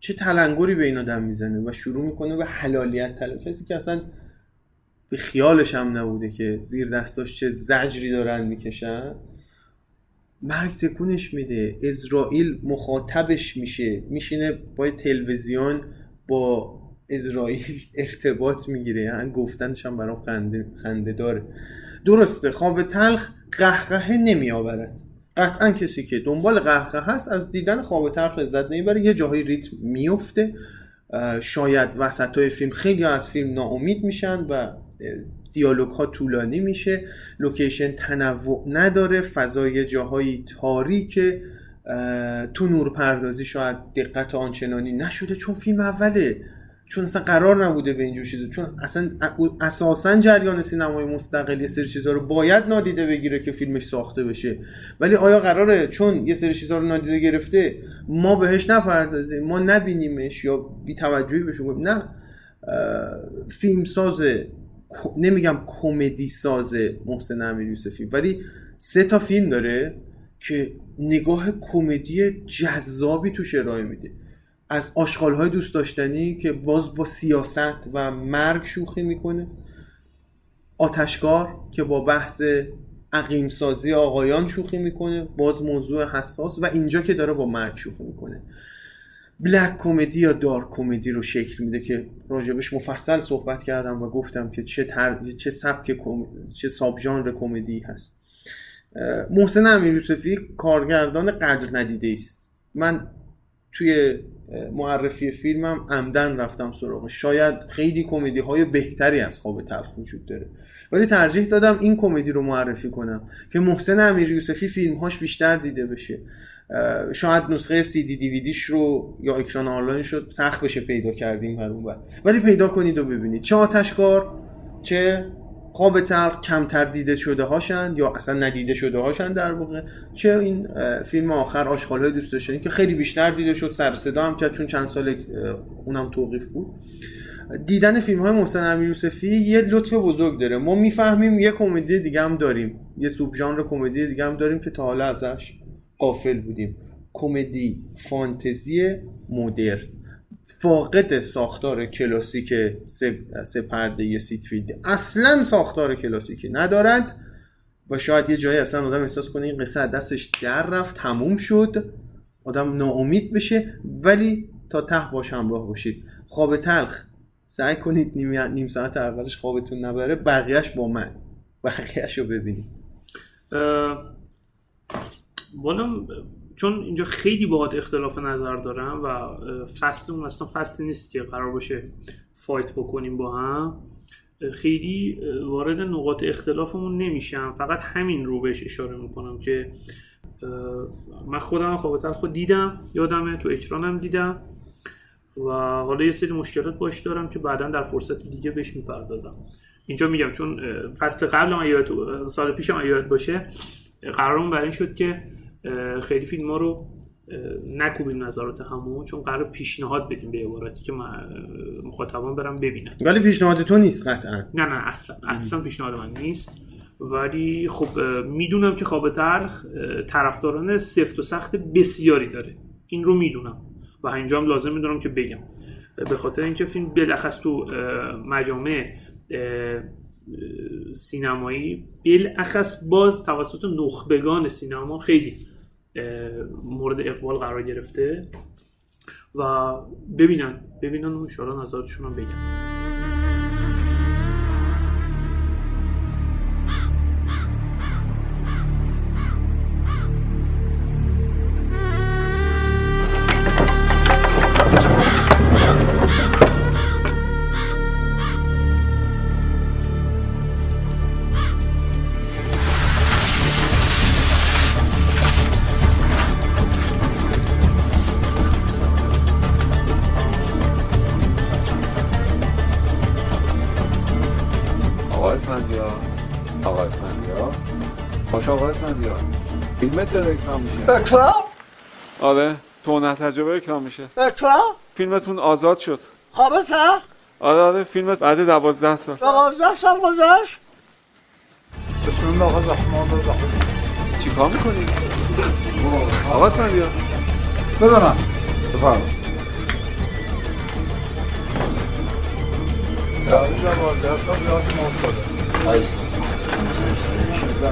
چه تلنگری به این آدم می‌زنه و شروع می‌کنه به حلالیت طلب کسی که اصلا به خیالش هم نبوده که زیر دستاش چه زجری دارن می‌کشن مرگ تکونش میده. اسرائیل مخاطبش میشه. میشینه با تلویزیون با اسرائیل [laughs] ارتباط می‌گیره. یعنی گفتنش هم برام خنده, خنده داره. درسته خواب تلخ قهقه نمیآورد. قطعا کسی که دنبال قهقه هست از دیدن خواب تلخ لذت نمی‌بره. یه جاهای ریتم میفته. شاید وسط های فیلم خیلی از فیلم ناامید میشن و دیالوگ ها طولانی میشه. لوکیشن تنوع نداره. فضای جاهایی تاریکه. اه، تو نور پردازی شاید دقت آنچنانی نشده چون فیلم اوله. چون اصلا قرار نبوده به اینجور چیزا. چون اصلا اساسا جریان سینمای مستقل یه سری چیزا رو باید نادیده بگیره که فیلمش ساخته بشه. ولی آیا قراره چون یه سری چیزا رو نادیده گرفته ما بهش نپردازیم ما نبینیمش یا بی توجهی بشه نه. فیلم ساز نمیگم کمدی ساز محسن امیر یوسفی ولی سه تا فیلم داره که نگاه کمدی جذابی توش ارائه میده. از آشغال های دوست داشتنی که باز با سیاست و مرگ شوخی می‌کنه. آتشکار که با بحث عقیم سازی آقایان شوخی می‌کنه باز موضوع حساس و اینجا که داره با مرگ شوخی می‌کنه. بلک کمدی یا دارک کمدی رو شکل میده که راجبش مفصل صحبت کردم و گفتم که چه تر... چه سبک کم... چه ساب ژانر کمدی هست. محسن امیر یوسفی کارگردان قدر ندیده است. من توی معرفی فیلمم عمدن رفتم سراغش. شاید خیلی کمدی های بهتری از خواب تلخ وجود داره. ولی ترجیح دادم این کمدی رو معرفی کنم که محسن امیر یوسفی فیلمهاش بیشتر دیده بشه. شاید نسخه سی دی دیویدیش رو یا اکران آنلاینش رو سخت بشه پیدا کردیم هر اون. ولی پیدا کنید و ببینید. چه آتشکار چه خواب تلخ کمتر دیده شده هاشن یا اصلا ندیده شده هاشن در واقع. چه این فیلم آخر آشغال های دوست داشتنی که خیلی بیشتر دیده شد سر صدا هم کرد چون چند سال اونم توقیف بود. دیدن فیلم های محسن امیر یوسفی یه لطف بزرگ داره. ما می‌فهمیم یه کمدی دیگه هم داریم. یه subgenre کمدی دیگه هم داریم که تا حالا ازش غافل بودیم. کمدی فانتزی مدرن. فاقد ساختار کلاسیک سه, سه پرده سید فیلدی اصلا ساختار کلاسیکی ندارد و شاید یه جایی اصلا آدم احساس کنه این قصه دستش در رفت تموم شد. آدم ناامید بشه. ولی تا ته باش همراه باشید. خواب تلخ. سعی کنید نیم, نیم ساعت اولش خوابتون نبره. بقیهش با من. بقیهش رو ببینید. والا چون اینجا خیلی باهات اختلاف نظر دارم و فصل اون اصلا فصلی نیست که قرار باشه فایت بکنیم با هم. خیلی وارد نقاط اختلافمون نمیشم. فقط همین رو بهش اشاره می‌کنم که من خودم خواب خود دیدم یادمه تو اکرانم دیدم و حالا یه سری مشکلات باش دارم که بعدا در فرصت دیگه بهش می‌پردازم. اینجا میگم چون فصل قبل یاد سال اگه یاد باشه قرارمون بر این شد که خیلی فیلم ها رو نکوبیم نظرات همون چون قرار پیشنهاد بدیم به عبارتی که مخاطبان برم ببینن ولی پیشنهاد تو نیست قطعا. نه نه اصلا اصلا پیشنهاد من نیست. ولی خب می‌دونم که خواب تلخ اه، طرفداران سفت و سخت بسیاری داره. این رو می‌دونم. و اینجا هم لازم می‌دونم که بگم. به خاطر اینکه فیلم بلخص تو مجامع سینمایی بالاخص باز توسط نخبگان سینما خیلی مورد اقبال قرار گرفته و ببینن ببینن و انشاءالله نظراتشون هم بگن. فیلمت داره اکرام میشه. اکرام آره تو نه تجربه اکرام میشه. اکرام فیلمتون آزاد شد. خواب تلخ آره آره فیلمت بعد دوازده سال. دوازده سال گذشت. بسم الله الرحمن الرحیم. چیکار می‌کنی؟ آقا اسفندیار بدونم بفرم دوازده سال یاد ما افتاده.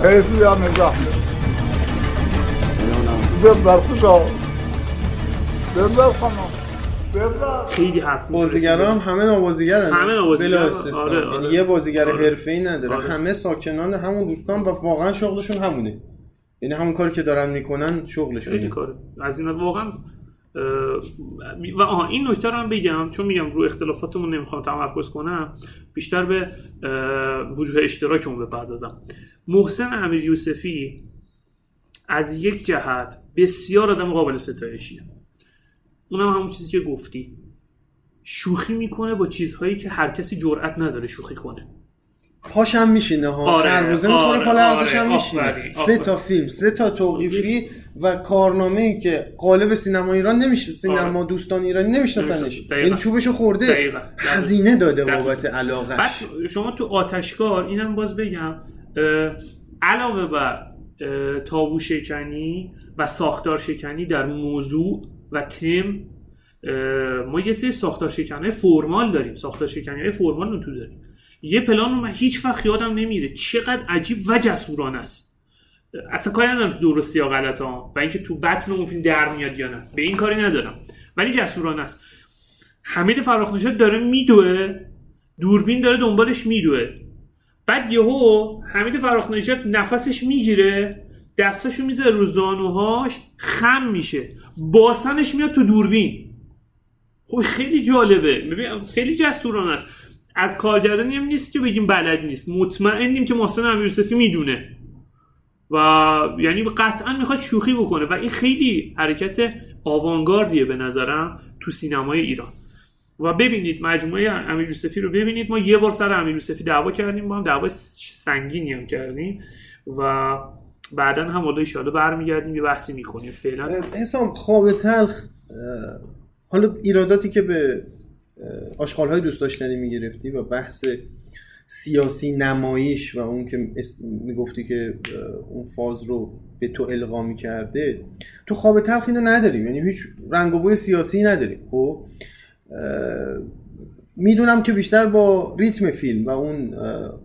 حیفی هم زحمه خیلی حرف بازیگرا هم همه نابازیگرن. همه نابازیگرن. بلا آره، آره. یعنی یه بازیگر آره. حرفه‌ای نداره. آره. همه ساکنان همون دوستان و واقعا شغلشون همونه. یعنی همون کاری که دارن می‌کنن شغلشونه. خیلی کاره. از این واقعا اه، و آها این نکته رو هم بگم چون میگم رو اختلافاتمون نمی‌خوام تمرکز کنم بیشتر به اه، وجوه اشتراکمون بپردازم. محسن امیر یوسفی از یک جهت بسیار آدم قابل ستایشیه. اونم همون چیزی که گفتی. شوخی می‌کنه با چیزهایی که هر کسی جرئت نداره شوخی کنه. پاش هم میشینه ها. آره، خربزه می‌خوره آره، پا لرزش هم آره، میشینه. آفرین، سه آفرین. تا فیلم سه تا توقیفی و کارنامه ای که قالب سینما ایران نمیشه. سینما دوستان ایرانی نمیشناسنش. نمی‌شناسن. دقیقاً. یعنی چوبشو خورده. دقیقاً. هزینه داده دقیقاً. بابت علاقه بعد شما تو آتشکار اینم باز بگم اه، علاوه بر تابو شکنی و ساختار شکنی در موضوع و تم ما یه سری ساختار شکنی فرمال داریم. ساختار شکنی های فرمال تو داریم. یه پلان رو من هیچ وقت یادم نمیره. چقدر عجیب و جسورانه است. اصلا کاری ندارم درستی یا غلط ها. و اینکه تو بطن اون فیلم در میاد یا نه. به این کاری ندارم. ولی جسورانه است. حمید فراخنژاد داره میدوه. دوربین داره دنبالش میدوه. بعد یهو حمید فراخنژاد نفسش می‌گیره دستاشو می‌ذاره رو زانوهاش خم میشه. باسنش میاد تو دوربین. خب خیلی جالبه. ببین خیلی جسورانه است. از کارگردانی هم نیست که بگیم بلد نیست. مطمئنیم که محسن امیرسفی می‌دونه. و یعنی قطعا می‌خواد شوخی بکنه. و این خیلی حرکت آوانگاردیه به نظرم تو سینمای ایران. و ببینید مجموعه امیر یوسفی رو ببینید. ما یه بار سر امیر یوسفی دعوا کردیم. با هم دعوا سنگینی هم کردیم و بعدا هم حالا ان برمیگردیم یه بحثی می‌کنیم. فعلا حسام خواب تلخ حالا ایراداتی که به آشغال های دوست داشتنی می‌گرفتی و بحث سیاسی نمایش و اون که می‌گفتی که اون فاز رو به تو القا می‌کرده تو خواب تلخ اینو نداریم. یعنی هیچ رنگ و بوی سیاسی نداریم. خب؟ می‌دونم که بیشتر با ریتم فیلم و اون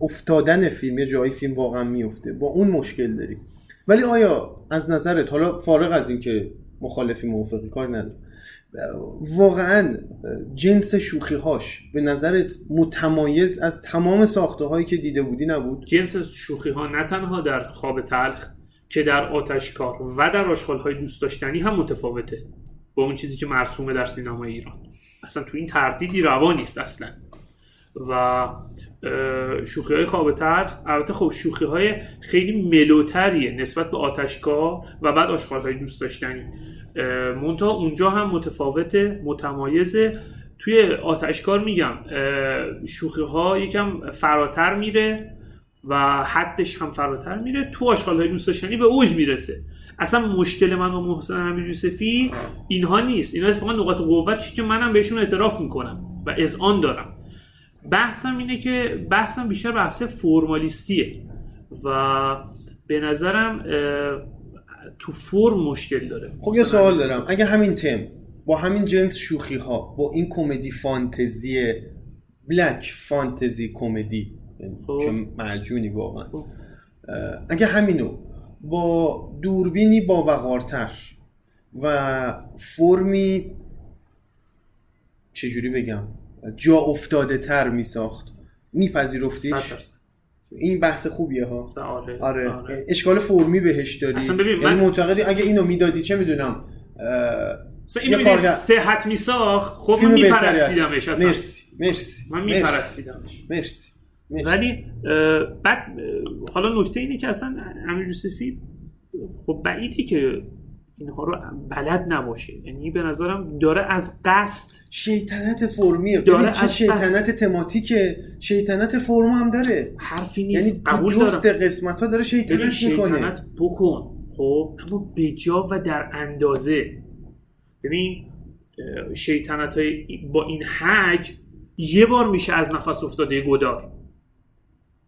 افتادن فیلم یه جایی فیلم واقعا میفته با اون مشکل داریم. ولی آیا از نظرت حالا فارغ از اینکه مخالفی موافقی کار ندارم. واقعا جنس شوخی هاش به نظرت متمایز از تمام ساخته هایی که دیده بودی نبود؟ جنس شوخی ها نه تنها در خواب تلخ که در آتشکار و در آشغال های دوست داشتنی هم متفاوته با اون چیزی که مرسومه در سینما ایران. اصلا تو این تردیدی روا نیست اصلا. و شوخی های خواب تلخ البته خب شوخی های خیلی ملوتریه نسبت به آتشکار و بعد آشغال دوست داشتنی. مونتا اونجا هم متفاوته متمایزه توی آتشکار میگم شوخی ها یکم فراتر میره و حدش هم فراتر میره. تو آشغال های دوست داشتنی به اوج می‌رسه. اصلا مشکل من و محسن امیر یوسفی اینها نیست. اینها اتفاقا نقاط قوت که منم بهشون اعتراف می‌کنم و اذعان دارم. بحثم اینه که بحثم بیشتر بحث فرمالیستیه و به نظرم تو فرم مشکل داره. خب یه سوال دارم. اگه همین تم با همین جنس شوخی ها با این کمدی فانتزی بلک فانتزی کمدی یعنی خب. چه معجونی واقعا. خب. اگه همینو با دوربینی با وقارتر و فرمی چجوری بگم؟ جا افتاده تر می ساخت میپذیرفتیش این بحث خوبیه ها؟ آره. آره. آره. اشکال فرمی بهش داری. اصلا ببین یعنی من... معتقدی اگه اینو می‌دادی چه می‌دونم این کارگر... صحت میساخت؟ خب من میپرستیدمش اصلا. مرسی مرسی من میپرستیدمش. مرسی. ولی بعد حالا نکته اینه که اصلا امیر یوسفی خب بعیده که اینها رو بلد نباشه. یعنی به نظرم داره از قصد شیطنت فرمیه داره از شیطنت تماتیکه. شیطنت فرم هم داره. حرفی نیست. یعنی قبول جفت قسمت ها داره شیطنت می‌کنه. شیطنت بکن. خب؟ اما بجا و در اندازه. ببین شیطنت های با این حج یه بار میشه از نفس افتاده گدار.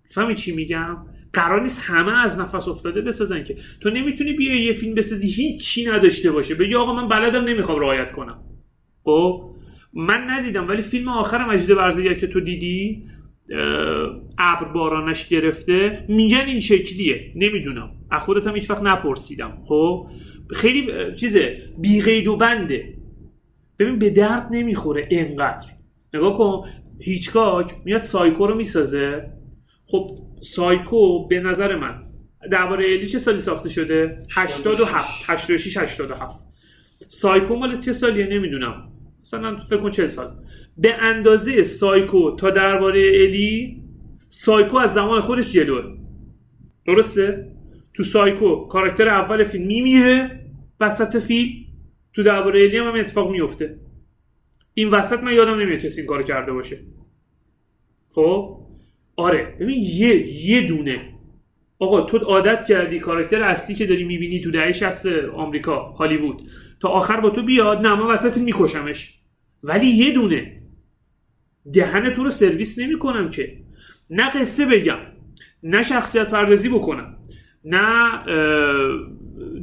فهمی چی میگم؟ قرار نیست همه از نفس افتاده بسازن که. تو نمی‌تونی بیای یه فیلم بسازی هیچی نداشته باشه. بگی آقا من بلدم نمی‌خوام رعایت کنم. خب؟ من ندیدم ولی فیلم آخر مجید برزگر که تو دیدی ابر بارانش گرفته. میگن این شکلیه. نمی‌دونم. از خودتم هیچ وقت نپرسیدم. خب؟ خیلی چیزه بیقید و بنده. ببین به درد نمی‌خوره انقدر نگاه کن. هیچکاک میاد سایکو رو می‌سازه. خب سایکو به نظر من درباره الی چه سالی ساخته شده؟ 87 86 87 سایکو مال چه سالیه؟ نمی‌دونم. مثلا فکر کن 40 سال. به اندازه سایکو تا درباره الی سایکو از زمان خودش جلوه. درسته؟ تو سایکو کاراکتر اول فیلم میمیره وسط فیلم تو درباره الی هم, هم اتفاق میفته. این وسط من یادم نمیاد کسی این کارو کرده باشه. خب؟ آره ببین یه یه دونه. آقا تو عادت کردی کاراکتر اصلی که داری می‌بینی تو دهه 60 آمریکا هالیوود. تا آخر با تو بیاد نه من وسط فیلم میکشمش. ولی یه دونه. دهن تو رو سرویس نمی‌کنم که. نه قصه بگم نه شخصیت پردازی بکنم نه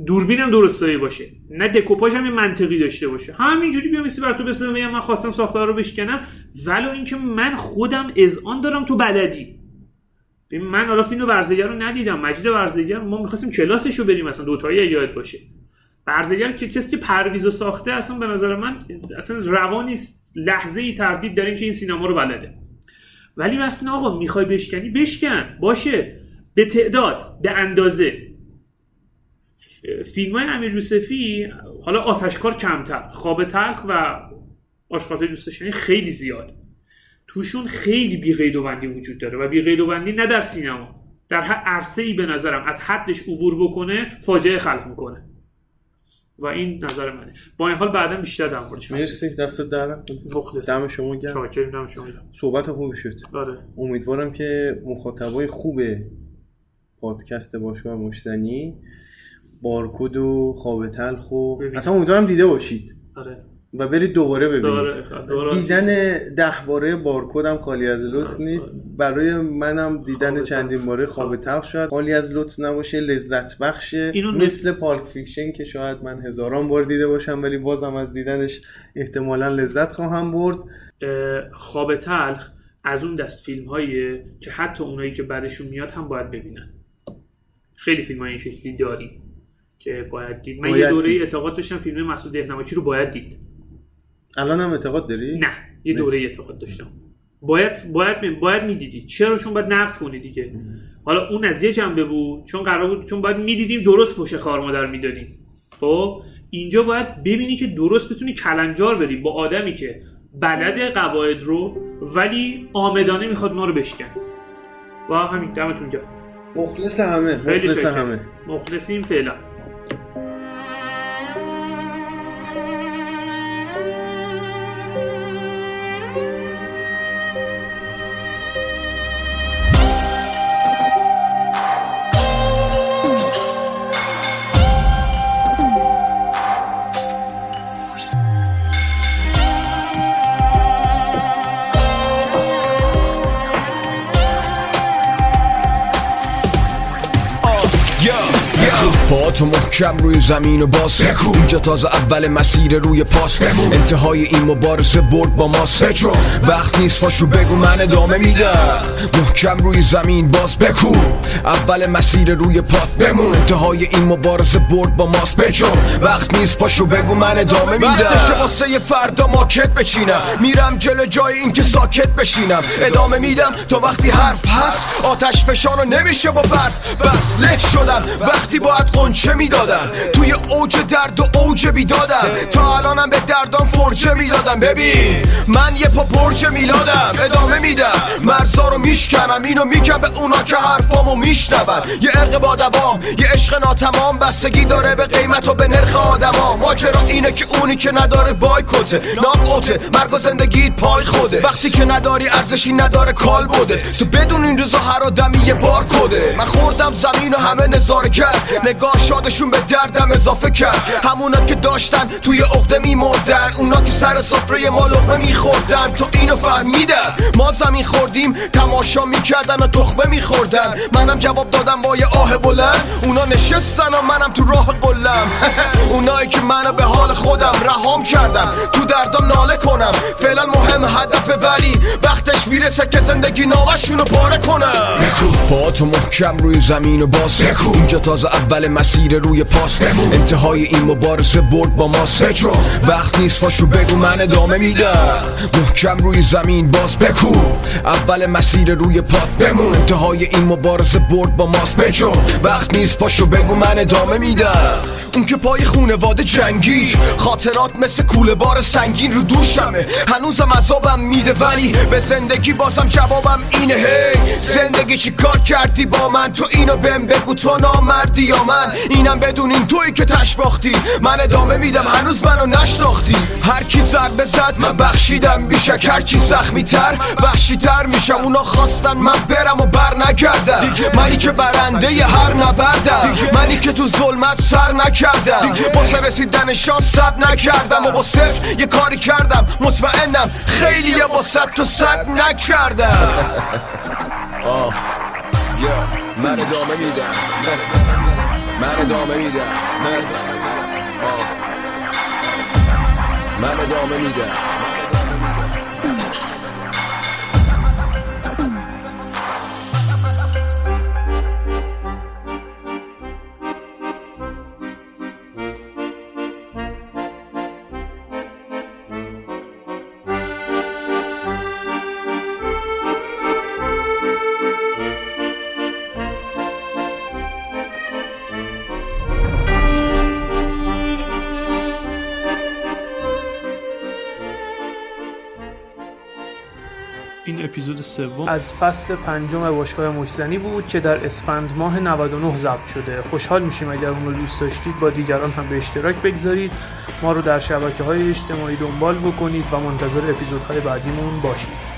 دوربینم درستایی باشه. نه دکوپاژ هم منطقی داشته باشه. همینجوری بیام مثل بر تو بسازم من خواستم ساختار رو بشکنم ولو اینکه من خودم اذعان دارم تو بلدی. من حالا فیلم برزگر رو ندیدم مجید برزگر ما می‌خواستیم کلاسش رو بریم مثلا دوتایی یاد باشه. برزگر که کسی که پرویز ساخته اصلا به نظر من اصلا روانی لحظه ای تردید داره که این سینما رو بلده. ولی مثلا آقا می‌خوای بشکنی بشکن باشه. به تعداد به اندازه. فیلم های امیر یوسفی حالا آتشکار کمتر خواب تلخ و آشقاته دوست داشتنی خیلی زیاد. توشون خیلی بی قید و بندی وجود داره و بی قید و بندی نه در سینما در هر عرصه ای به نظرم. از حدش عبور بکنه فاجعه خلق می‌کنه. و این نظر منه. با این حال بعدا بیشتر در موردش مرسی. دست در. مخلص. دم شما گرم. چاکریم دم شما گرم. صحبت خوبی شد. آره. امیدوارم که مخاطبای خوب پادکست باشگاه مشتنی بارکود و خواب تلخ و. اصلا امیدوارم دیده باشید. آره. و برید دوباره ببینید. دوباره- دوباره دیدن ده باره بارکدم خالی از لطف نیست. برای منم دیدن چندین باره خواب تلخ شاید خالی از لطف نباشه. لذت بخشه. اینو مثل Pulp Fiction که شاید من هزاران بار دیده باشم ولی بازم از دیدنش احتمالا لذت خواهم برد. خواب تلخ از اون دست فیلم هاییه که حتی اونایی که بعدشون میاد هم باید ببینن. خیلی فیلم های این شکلی داریم. که باید دید. من یه باید دوره دید. اعتقاد داشتم فیلم مسعود ده‌نمکی رو باید دید. الان هم اعتقاد داری؟ نه یه دوره اعتقاد داشتم. باید باید می- باید می‌دیدی. چرا؟ چون باید نقد کنی دیگه. حالا اون از یه جنبه بود. چون قرار بود چون باید می‌دیدیم درست فوش خار مادر می‌دادیم. خب؟ اینجا باید ببینی که درست بتونی کلنجار بری با آدمی که بلد قواعد رو ولی آمدانه می‌خواد اونا رو بشکن. و همین دمتون گرم. مخلص همه مخلص. همه. مخلصیم فعلا. با تو محکم روی زمین و باز. اینجا تازه اول مسیر روی پاس. انتهای این مبارزه برد با ماست. وقت نیست پاشو بگو من ادامه میدم. محکم روی زمین باز. بکو اول مسیر روی پات بمون. انتهای این مبارزه برد با ماست. بجو. وقت نیست پاشو بگو من ادامه میدم. وقتشه واسه فردا ماکت بچینم. میرم جلو جای اینکه ساکت بشینم. ادامه میدم. تا وقتی حرف هست آتش فشانو نمیشه با برف. بس له شدم. وقتی باید قنچه می‌دادم توی اوج درد و اوج بیدادم تا الانم به دردام فرچه می‌دادم ببین من یه پا پرچه میلادم. ادامه میدم. مرزا رو میشکنم. اینو میگم به اونا که حرفامو میشنون. یه ارق با دوام یه عشق ناتمام. بستگی داره به قیمت و به نرخ آدما. ماجرا اینه که اونی که نداره بایکوته. ناک اوته. مرگ و زندگیت پای خوده. وقتی که نداری ارزشی نداره کال بوده. تو بدون این روزا هر آدمی یه بار کده من خوردم زمین و همه نظاره کرد نگاه شادشون به دردم اضافه کرد. همونا که داشتن توی عقده میمردن. اونا که سر سفره ما لقمه میخوردن. تو اینو فهمیدن ما زمین خوردیم تماشا می‌کردن و تخمه میخوردن. منم جواب دادم با یه آه بلند. اونا نشستن و منم تو راه قلم [laughs] اونایی که منو به حال خودم رهام کردن. تو دردم ناله کنم. فعلا مهم هدف ولی وقتش می‌رسه که زندگی نامشونو پاره کنم. با تو محکم روی زمین و باز. اینجا تازه اول مسیر. روی پاس. انتهای این مبارزه برد با ماست. وقت نیست پاشو بگو من ادامه میدم. محکم روی زمین باز بکو. اول مسیر روی پات. بمون. انتهای این مبارزه برد با ماست. بجو وقت نیست پاشو بگو من ادامه میدم. اون که پای خونواده جنگی. خاطرات مثل کوله بار سنگین رو دوشمه. هنوزم عذابم میده ولی به زندگی بازم جوابم اینه. هی زندگی چی کار کردی با من؟ تو اینو بهم بگو تو نامردی یا من؟ اینم بدون این تویی که تش باختی. من ادامه میدم هنوز منو نشناختی. هر کی ضربه زد من بخشیدم بیشک. هر کی زخمی تر وحشی تر میشم. اونا خواستن من برم و بر نگردم. منی که برنده ی هر نبردم. منی که تو ظلمت سر نکردم. واسه رسیدن شانس صد نکردم. و با صفر یه کاری کردم. مطمئنم خیلی یه با صد تو صد نکردم. [laughs] آه. من ادامه میدم. من ادامه میدم من آه. من ادامه میدم اپیزود سوم. از فصل پنجم باشگاه مشزنی بود که در اسفند ماه 99 ضبط شده. خوشحال میشیم اگر اون رو دوست داشتید با دیگران هم به اشتراک بگذارید. ما رو در شبکه های اجتماعی دنبال بکنید و منتظر اپیزودهای بعدیمون باشید.